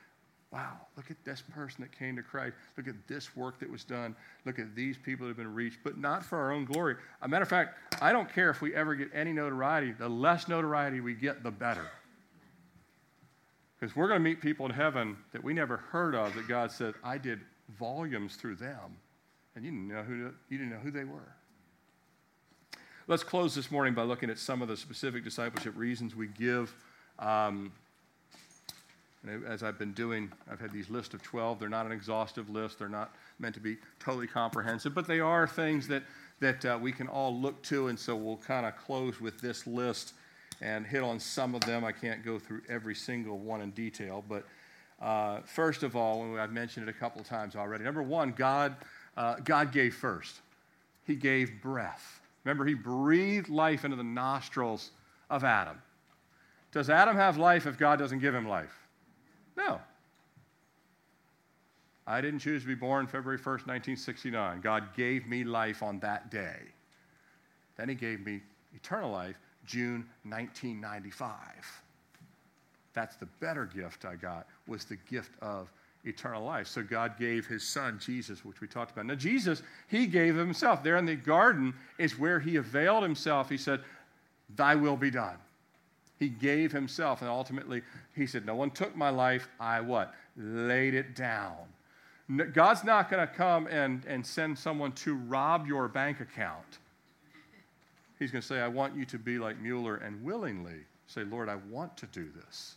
wow, look at this person that came to Christ. Look at this work that was done. Look at these people that have been reached, but not for our own glory. A matter of fact, I don't care if we ever get any notoriety. The less notoriety we get, the better. Because we're going to meet people in heaven that we never heard of that God said, I did volumes through them. And you didn't know who, you didn't know who they were. Let's close this morning by looking at some of the specific discipleship reasons we give. Um, and as I've been doing, I've had these lists of 12. They're not an exhaustive list, they're not meant to be totally comprehensive, but they are things that, that uh, we can all look to. And so we'll kind of close with this list and hit on some of them. I can't go through every single one in detail, but uh, first of all, I've mentioned it a couple of times already. Number one, God, uh, God gave first. He gave breath. Remember, He breathed life into the nostrils of Adam. Does Adam have life if God doesn't give him life? No. I didn't choose to be born February 1st, 1969. God gave me life on that day. Then He gave me eternal life June 1995. That's the better gift I got, was the gift of eternal life. So God gave his son, Jesus, which we talked about. Now, Jesus, he gave himself. There in the garden is where he availed himself. He said, Thy will be done. He gave himself, and ultimately, he said, No one took my life. I what? Laid it down. God's not going to come and, and send someone to rob your bank account. He's going to say, I want you to be like Mueller and willingly say, Lord, I want to do this.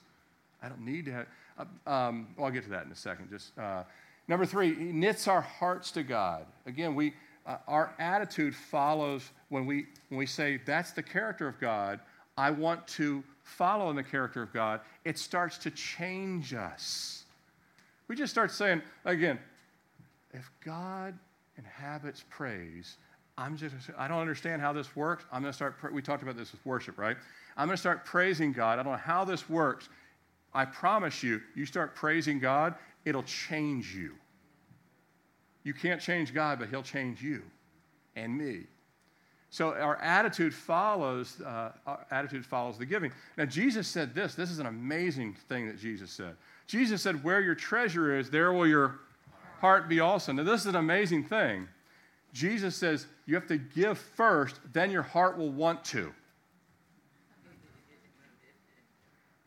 I don't need to have. Uh, um, well, I'll get to that in a second. Just uh, number three, he knits our hearts to God. Again, we uh, our attitude follows when we when we say that's the character of God. I want to follow in the character of God, it starts to change us. We just start saying, again, if God inhabits praise, I'm just, I don't understand how this works. I'm going to start, we talked about this with worship, right? I'm going to start praising God. I don't know how this works. I promise you, you start praising God, it'll change you. You can't change God, but He'll change you and me. So our attitude follows uh, our attitude follows the giving. Now Jesus said this. This is an amazing thing that Jesus said. Jesus said, "Where your treasure is, there will your heart be also." Now this is an amazing thing. Jesus says you have to give first, then your heart will want to.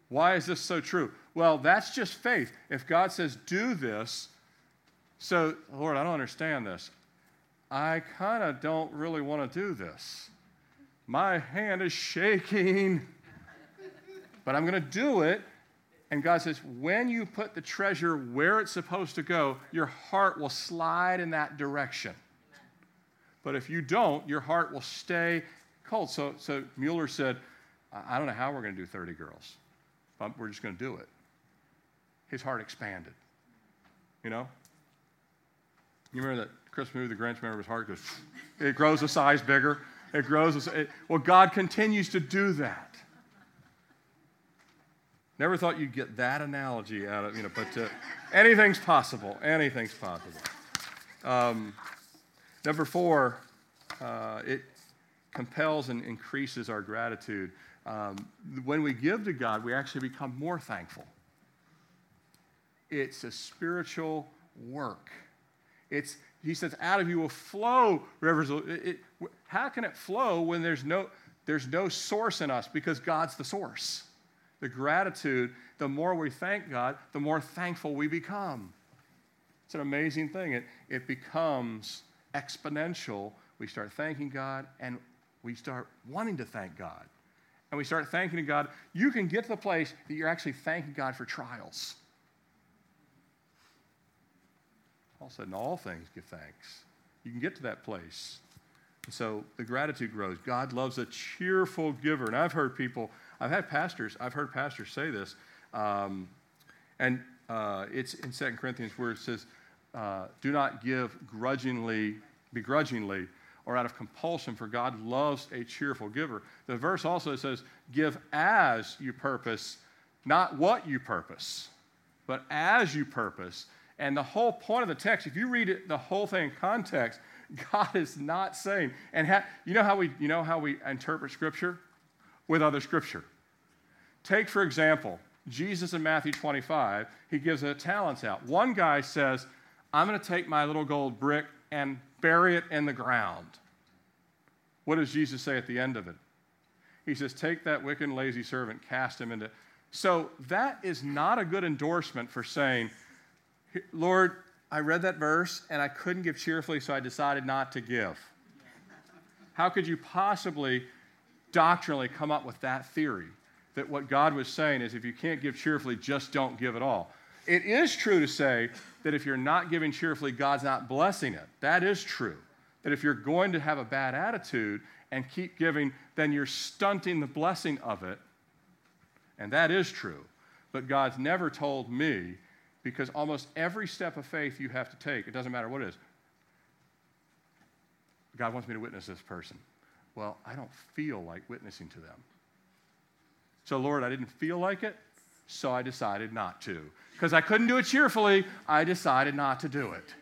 Why is this so true? Well, that's just faith. If God says, do this, so, Lord, I don't understand this. I kind of don't really want to do this. My hand is shaking, but I'm going to do it. And God says, when you put the treasure where it's supposed to go, your heart will slide in that direction. But if you don't, your heart will stay cold. So, so Mueller said, I don't know how we're going to do 30 girls, but we're just going to do it. His heart expanded. You know? You remember that Christmas movie, The Grinch? Remember his heart goes, it grows a size bigger. It grows. A, it, well, God continues to do that. Never thought you'd get that analogy out of, you know, but uh, anything's possible. Anything's possible. Um, number four, uh, it compels and increases our gratitude. Um, when we give to God, we actually become more thankful. It's a spiritual work. It's, he says, out of you will flow rivers. It, it, how can it flow when there's no, there's no source in us? Because God's the source. The gratitude, the more we thank God, the more thankful we become. It's an amazing thing. It, it becomes exponential. We start thanking God and we start wanting to thank God. And we start thanking God. You can get to the place that you're actually thanking God for trials. Of a sudden, all things give thanks. You can get to that place. And so the gratitude grows. God loves a cheerful giver. And I've heard people, I've had pastors, I've heard pastors say this. Um, and uh, it's in 2 Corinthians where it says, uh, do not give grudgingly, begrudgingly, or out of compulsion, for God loves a cheerful giver. The verse also says, give as you purpose, not what you purpose, but as you purpose and the whole point of the text, if you read it, the whole thing in context, [LAUGHS] God is not saying, and ha, you know how we you know how we interpret Scripture with other Scripture. Take for example, Jesus in Matthew 25, he gives the talents out. One guy says, "I'm going to take my little gold brick and bury it in the ground." What does Jesus say at the end of it? He says, "Take that wicked and lazy servant, cast him into." So that is not a good endorsement for saying Lord, I read that verse and I couldn't give cheerfully, so I decided not to give. How could you possibly doctrinally come up with that theory? That what God was saying is if you can't give cheerfully, just don't give at all. It is true to say that if you're not giving cheerfully, God's not blessing it. That is true. That if you're going to have a bad attitude and keep giving, then you're stunting the blessing of it. And that is true. But God's never told me because almost every step of faith you have to take, it doesn't matter what it is. God wants me to witness this person. Well, I don't feel like witnessing to them. So, Lord, I didn't feel like it, so I decided not to. Because I couldn't do it cheerfully, I decided not to do it.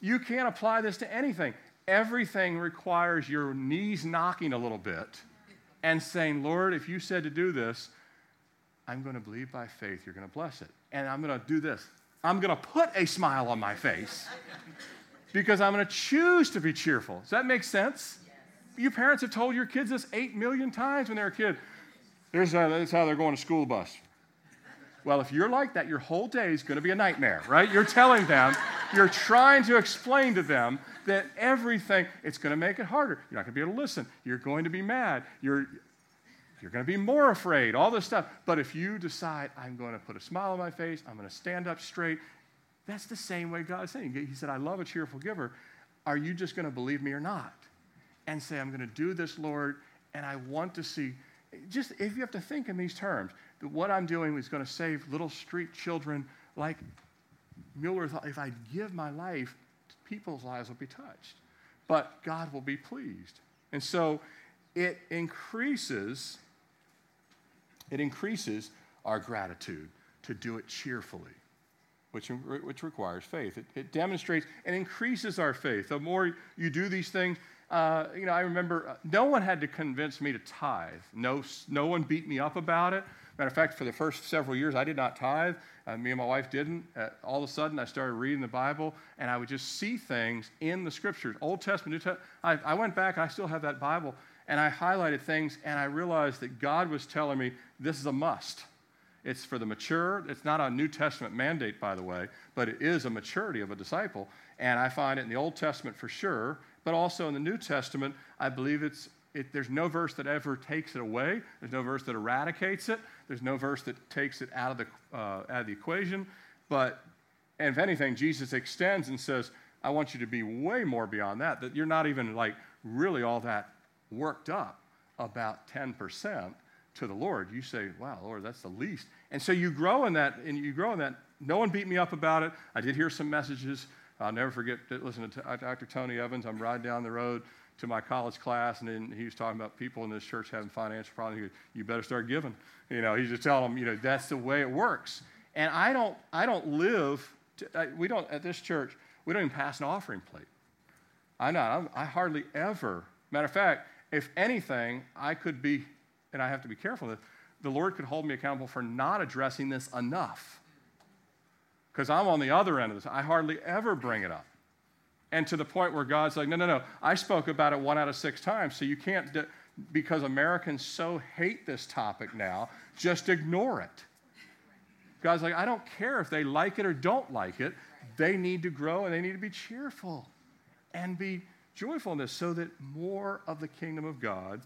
You can't apply this to anything. Everything requires your knees knocking a little bit and saying, Lord, if you said to do this, I'm going to believe by faith you're going to bless it and I'm going to do this. I'm going to put a smile on my face because I'm going to choose to be cheerful. Does that make sense? You parents have told your kids this eight million times when they're a kid. Here's how, this how they're going to school bus. Well, if you're like that, your whole day is going to be a nightmare, right? You're telling them, you're trying to explain to them that everything, it's going to make it harder. You're not going to be able to listen. You're going to be mad. You're, you're going to be more afraid, all this stuff. But if you decide, I'm going to put a smile on my face, I'm going to stand up straight, that's the same way God is saying. He said, I love a cheerful giver. Are you just going to believe me or not? And say, I'm going to do this, Lord, and I want to see. Just if you have to think in these terms, that what I'm doing is going to save little street children like Mueller thought, if I give my life, people's lives will be touched. But God will be pleased. And so it increases it increases our gratitude to do it cheerfully. which, which requires faith. It, it demonstrates and increases our faith. The more you do these things, uh, you know, I remember uh, no one had to convince me to tithe. No, no one beat me up about it. Matter of fact, for the first several years, I did not tithe. Uh, me and my wife didn't. Uh, all of a sudden, I started reading the Bible, and I would just see things in the Scriptures, Old Testament, New Testament. I, I went back, and I still have that Bible, and I highlighted things, and I realized that God was telling me this is a must. It's for the mature. It's not a New Testament mandate, by the way, but it is a maturity of a disciple. And I find it in the Old Testament for sure, but also in the New Testament, I believe it's it, there's no verse that ever takes it away. There's no verse that eradicates it. There's no verse that takes it out of the, uh, out of the equation. But, and if anything, Jesus extends and says, I want you to be way more beyond that, that you're not even like really all that worked up about 10% to the Lord. You say, wow, Lord, that's the least. And so you grow in that, and you grow in that. No one beat me up about it. I did hear some messages. I'll never forget listening to Dr. Tony Evans. I'm riding down the road to my college class, and then he was talking about people in this church having financial problems. He goes, "You better start giving." You know, he's just telling them, you know, that's the way it works. And I don't, I don't live. To, I, we don't at this church. We don't even pass an offering plate. I know. I'm, I hardly ever. Matter of fact, if anything, I could be, and I have to be careful. That the Lord could hold me accountable for not addressing this enough. Because I'm on the other end of this. I hardly ever bring it up and to the point where God's like, no, no, no, I spoke about it one out of six times, so you can't, because Americans so hate this topic now, just ignore it. God's like, I don't care if they like it or don't like it. They need to grow and they need to be cheerful and be joyful in this so that more of the kingdom of God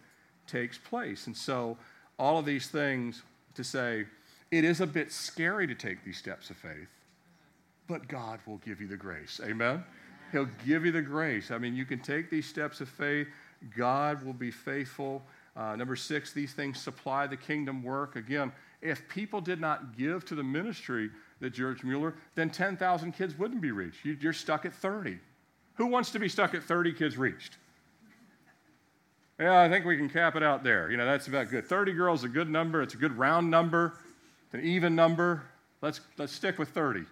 takes place. And so, all of these things to say, it is a bit scary to take these steps of faith, but God will give you the grace. Amen? He'll give you the grace. I mean, you can take these steps of faith. God will be faithful. Uh, number six, these things supply the kingdom work. Again, if people did not give to the ministry that George Mueller, then 10,000 kids wouldn't be reached. You're stuck at 30. Who wants to be stuck at 30 kids reached? Yeah, I think we can cap it out there. You know, that's about good. 30 girls is a good number. It's a good round number. It's an even number. Let's, let's stick with 30.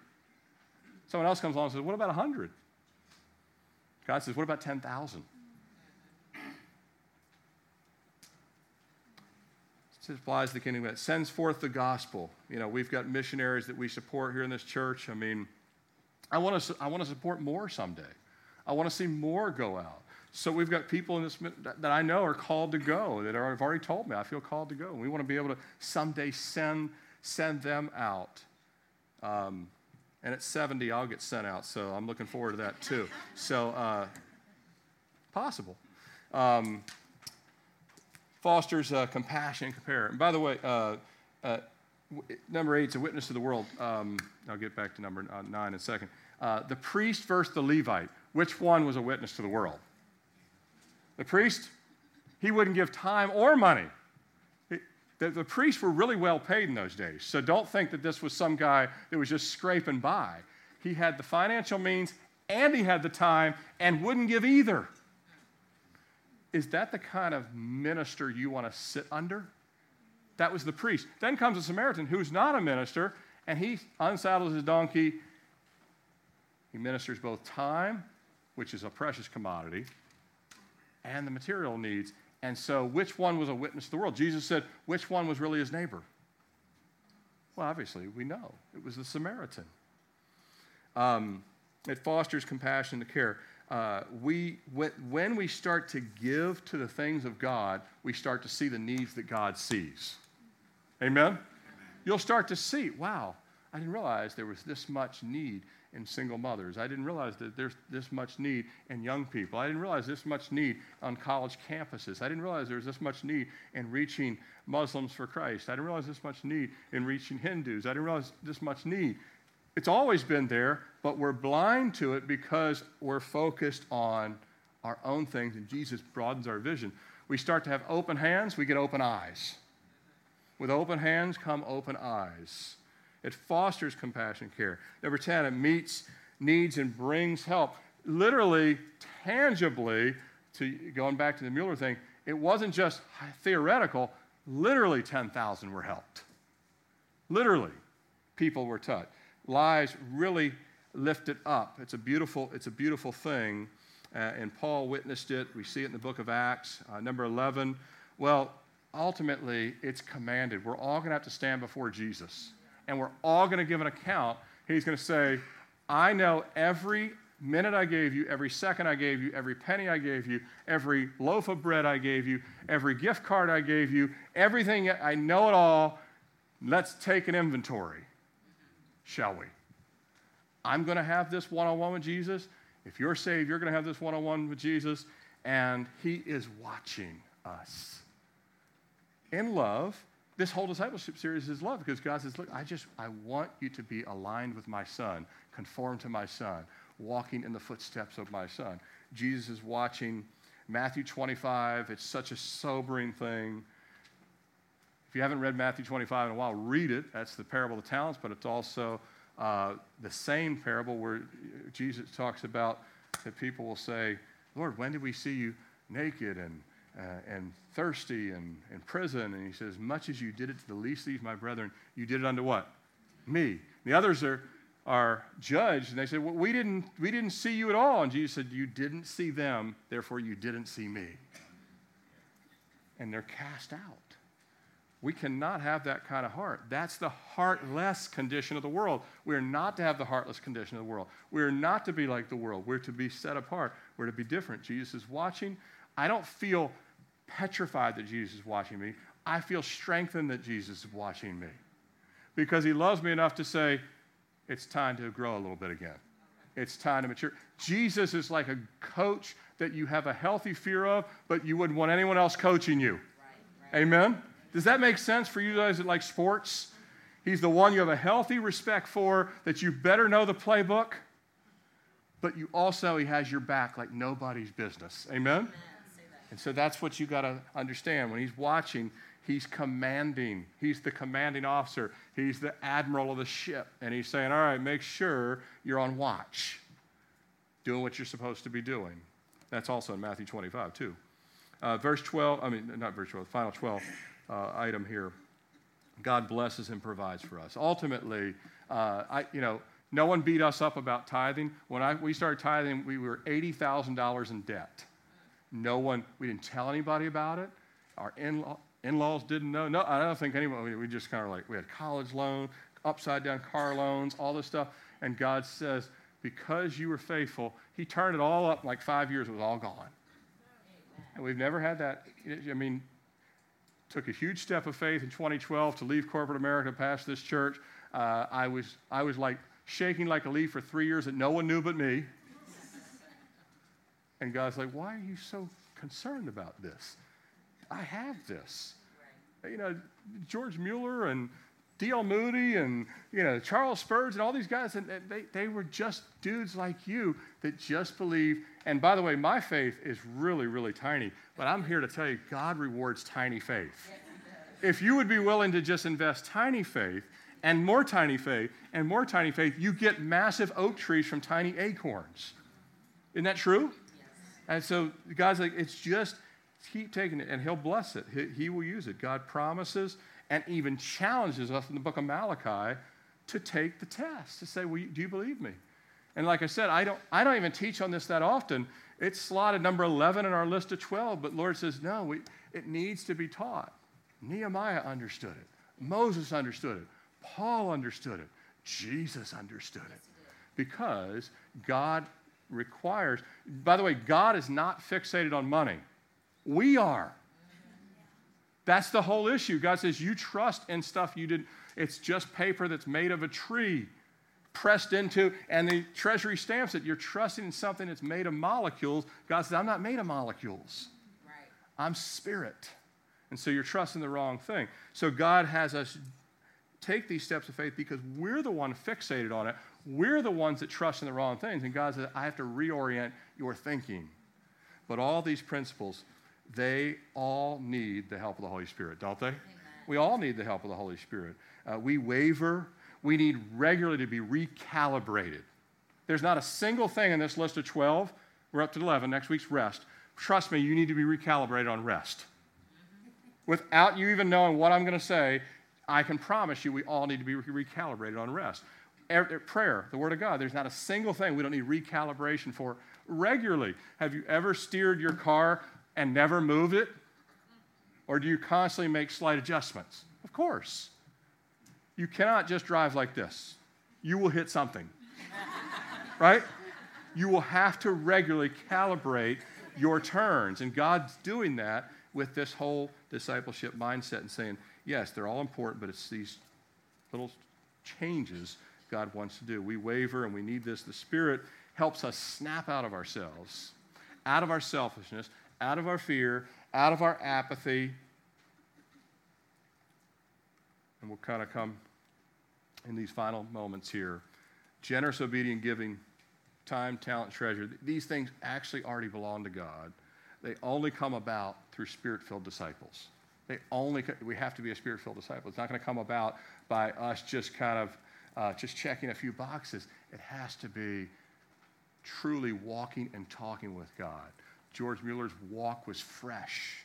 Someone else comes along and says, What about 100? God says, What about 10,000? It applies the kingdom. It sends forth the gospel. You know, we've got missionaries that we support here in this church. I mean, I want to, I want to support more someday. I want to see more go out. So we've got people in this that I know are called to go, that are, have already told me, I feel called to go. And we want to be able to someday send, send them out. Um, and at 70, I'll get sent out. So I'm looking forward to that too. [LAUGHS] So, uh, possible. Um, fosters uh, compassion and compare. And by the way, uh, uh number eight is a witness to the world. Um, I'll get back to number uh, nine in a second. Uh, the priest versus the Levite. Which one was a witness to the world? The priest, he wouldn't give time or money the, the priests were really well paid in those days. So don't think that this was some guy that was just scraping by. He had the financial means and he had the time and wouldn't give either. Is that the kind of minister you want to sit under? That was the priest. Then comes a Samaritan who's not a minister, and he unsaddles his donkey. He ministers both time, which is a precious commodity, and the material needs. And so, which one was a witness to the world? Jesus said, which one was really his neighbor? Well, obviously, we know it was the Samaritan. Um, it fosters compassion and care. Uh, we, when we start to give to the things of God, we start to see the needs that God sees. Amen? Amen? You'll start to see, wow, I didn't realize there was this much need in single mothers. I didn't realize that there's this much need in young people. I didn't realize this much need on college campuses. I didn't realize there was this much need in reaching Muslims for Christ. I didn't realize this much need in reaching Hindus. I didn't realize this much need. It's always been there, but we're blind to it because we're focused on our own things, and Jesus broadens our vision. We start to have open hands, we get open eyes. With open hands come open eyes. It fosters compassion care. Number 10, it meets needs and brings help. Literally, tangibly, to going back to the Mueller thing, it wasn't just theoretical, literally 10,000 were helped. Literally, people were touched. lives really lifted up. It's a beautiful, it's a beautiful thing. Uh, and Paul witnessed it. We see it in the book of Acts, uh, number 11. Well, ultimately, it's commanded. We're all going to have to stand before Jesus, and we're all going to give an account. He's going to say, I know every minute I gave you, every second I gave you, every penny I gave you, every loaf of bread I gave you, every gift card I gave you, everything, I know it all. Let's take an inventory, shall we? I'm going to have this one on one with Jesus. If you're saved, you're going to have this one on one with Jesus, and He is watching us. In love, this whole discipleship series is love because God says, Look, I just, I want you to be aligned with my son, conform to my son, walking in the footsteps of my son. Jesus is watching Matthew 25. It's such a sobering thing. If you haven't read Matthew 25 in a while, read it. That's the parable of the talents, but it's also uh, the same parable where Jesus talks about that people will say, Lord, when did we see you naked and, uh, and thirsty and in prison? And he says, Much as you did it to the least of these, my brethren, you did it unto what? Me. The others are, are judged, and they say, well, we, didn't, we didn't see you at all. And Jesus said, You didn't see them, therefore you didn't see me. And they're cast out. We cannot have that kind of heart. That's the heartless condition of the world. We are not to have the heartless condition of the world. We are not to be like the world. We're to be set apart. We're to be different. Jesus is watching. I don't feel petrified that Jesus is watching me. I feel strengthened that Jesus is watching me because he loves me enough to say, it's time to grow a little bit again. It's time to mature. Jesus is like a coach that you have a healthy fear of, but you wouldn't want anyone else coaching you. Right, right. Amen? Does that make sense for you guys that like sports? He's the one you have a healthy respect for, that you better know the playbook, but you also, he has your back like nobody's business. Amen? Amen. And so that's what you got to understand. When he's watching, he's commanding. He's the commanding officer. He's the admiral of the ship. And he's saying, all right, make sure you're on watch, doing what you're supposed to be doing. That's also in Matthew 25, too. Uh, verse 12, I mean, not verse 12, final 12 uh, item here. God blesses and provides for us. Ultimately, uh, I, you know, no one beat us up about tithing. When I, we started tithing, we were $80,000 in debt. No one, we didn't tell anybody about it. Our in laws didn't know. No, I don't think anyone, we just kind of like, we had college loan, upside down car loans, all this stuff. And God says, because you were faithful, He turned it all up in like five years, it was all gone. And we've never had that. I mean, took a huge step of faith in 2012 to leave corporate America pass this church. Uh, I, was, I was like shaking like a leaf for three years that no one knew but me. And God's like, why are you so concerned about this? I have this. You know, George Mueller and D.L. Moody and, you know, Charles Spurgeon and all these guys, and they, they were just dudes like you that just believe. And by the way, my faith is really, really tiny. But I'm here to tell you, God rewards tiny faith. If you would be willing to just invest tiny faith and more tiny faith and more tiny faith, you get massive oak trees from tiny acorns. Isn't that true? And so God's like, it's just keep taking it, and He'll bless it. He, he will use it. God promises and even challenges us in the book of Malachi to take the test, to say, well, do you believe me? And like I said, I don't, I don't even teach on this that often. It's slotted number 11 in our list of 12, but Lord says, no, we, it needs to be taught. Nehemiah understood it. Moses understood it. Paul understood it. Jesus understood it. Because God requires. By the way, God is not fixated on money. We are. That's the whole issue. God says, You trust in stuff you didn't. It's just paper that's made of a tree pressed into, and the treasury stamps it. You're trusting in something that's made of molecules. God says, I'm not made of molecules. Right. I'm spirit. And so you're trusting the wrong thing. So God has us take these steps of faith because we're the one fixated on it. We're the ones that trust in the wrong things. And God says, I have to reorient your thinking. But all these principles, they all need the help of the Holy Spirit, don't they? Amen. We all need the help of the Holy Spirit. Uh, we waver. We need regularly to be recalibrated. There's not a single thing in this list of 12. We're up to 11. Next week's rest. Trust me, you need to be recalibrated on rest. [LAUGHS] Without you even knowing what I'm going to say, I can promise you we all need to be recalibrated on rest prayer, the Word of God, there's not a single thing we don't need recalibration for regularly. Have you ever steered your car and never moved it? Or do you constantly make slight adjustments? Of course. You cannot just drive like this, you will hit something, [LAUGHS] right? You will have to regularly calibrate your turns. And God's doing that with this whole discipleship mindset and saying, yes, they're all important, but it's these little changes God wants to do. We waver and we need this. The Spirit helps us snap out of ourselves, out of our selfishness, out of our fear, out of our apathy. And we'll kind of come in these final moments here. Generous, obedient giving, time, talent, treasure. These things actually already belong to God. They only come about through spirit filled disciples. They only, we have to be a spirit filled disciple. It's not going to come about by us just kind of uh, just checking a few boxes. It has to be truly walking and talking with God. George Mueller's walk was fresh,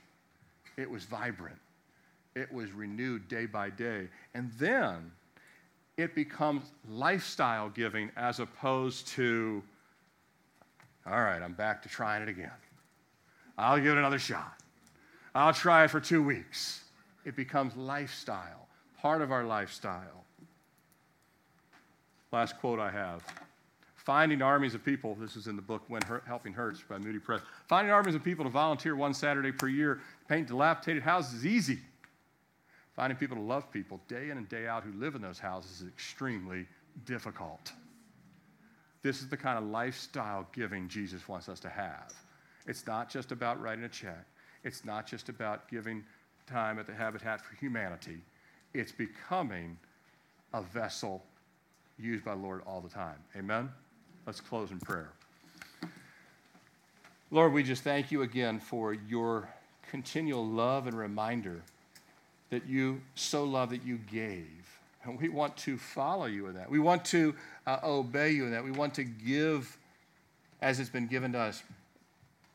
it was vibrant, it was renewed day by day. And then it becomes lifestyle giving as opposed to, all right, I'm back to trying it again. I'll give it another shot. I'll try it for two weeks. It becomes lifestyle, part of our lifestyle. Last quote I have Finding armies of people, this is in the book When Helping Hurts by Moody Press. Finding armies of people to volunteer one Saturday per year to paint dilapidated houses is easy. Finding people to love people day in and day out who live in those houses is extremely difficult. This is the kind of lifestyle giving Jesus wants us to have. It's not just about writing a check, it's not just about giving time at the Habitat for Humanity. It's becoming a vessel used by the Lord all the time. Amen? Let's close in prayer. Lord, we just thank you again for your continual love and reminder that you so love that you gave. And we want to follow you in that. We want to uh, obey you in that. We want to give as it's been given to us,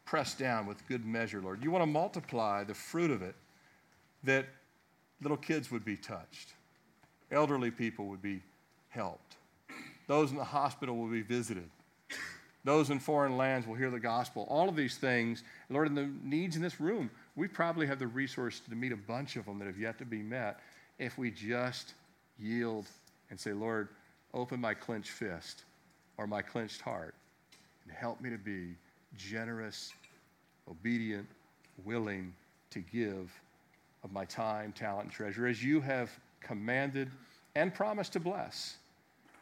pressed down with good measure, Lord. You want to multiply the fruit of it that little kids would be touched, elderly people would be helped, those in the hospital will be visited. Those in foreign lands will hear the gospel. All of these things, Lord, in the needs in this room, we probably have the resource to meet a bunch of them that have yet to be met if we just yield and say, Lord, open my clenched fist or my clenched heart and help me to be generous, obedient, willing to give of my time, talent, and treasure as you have commanded and promised to bless.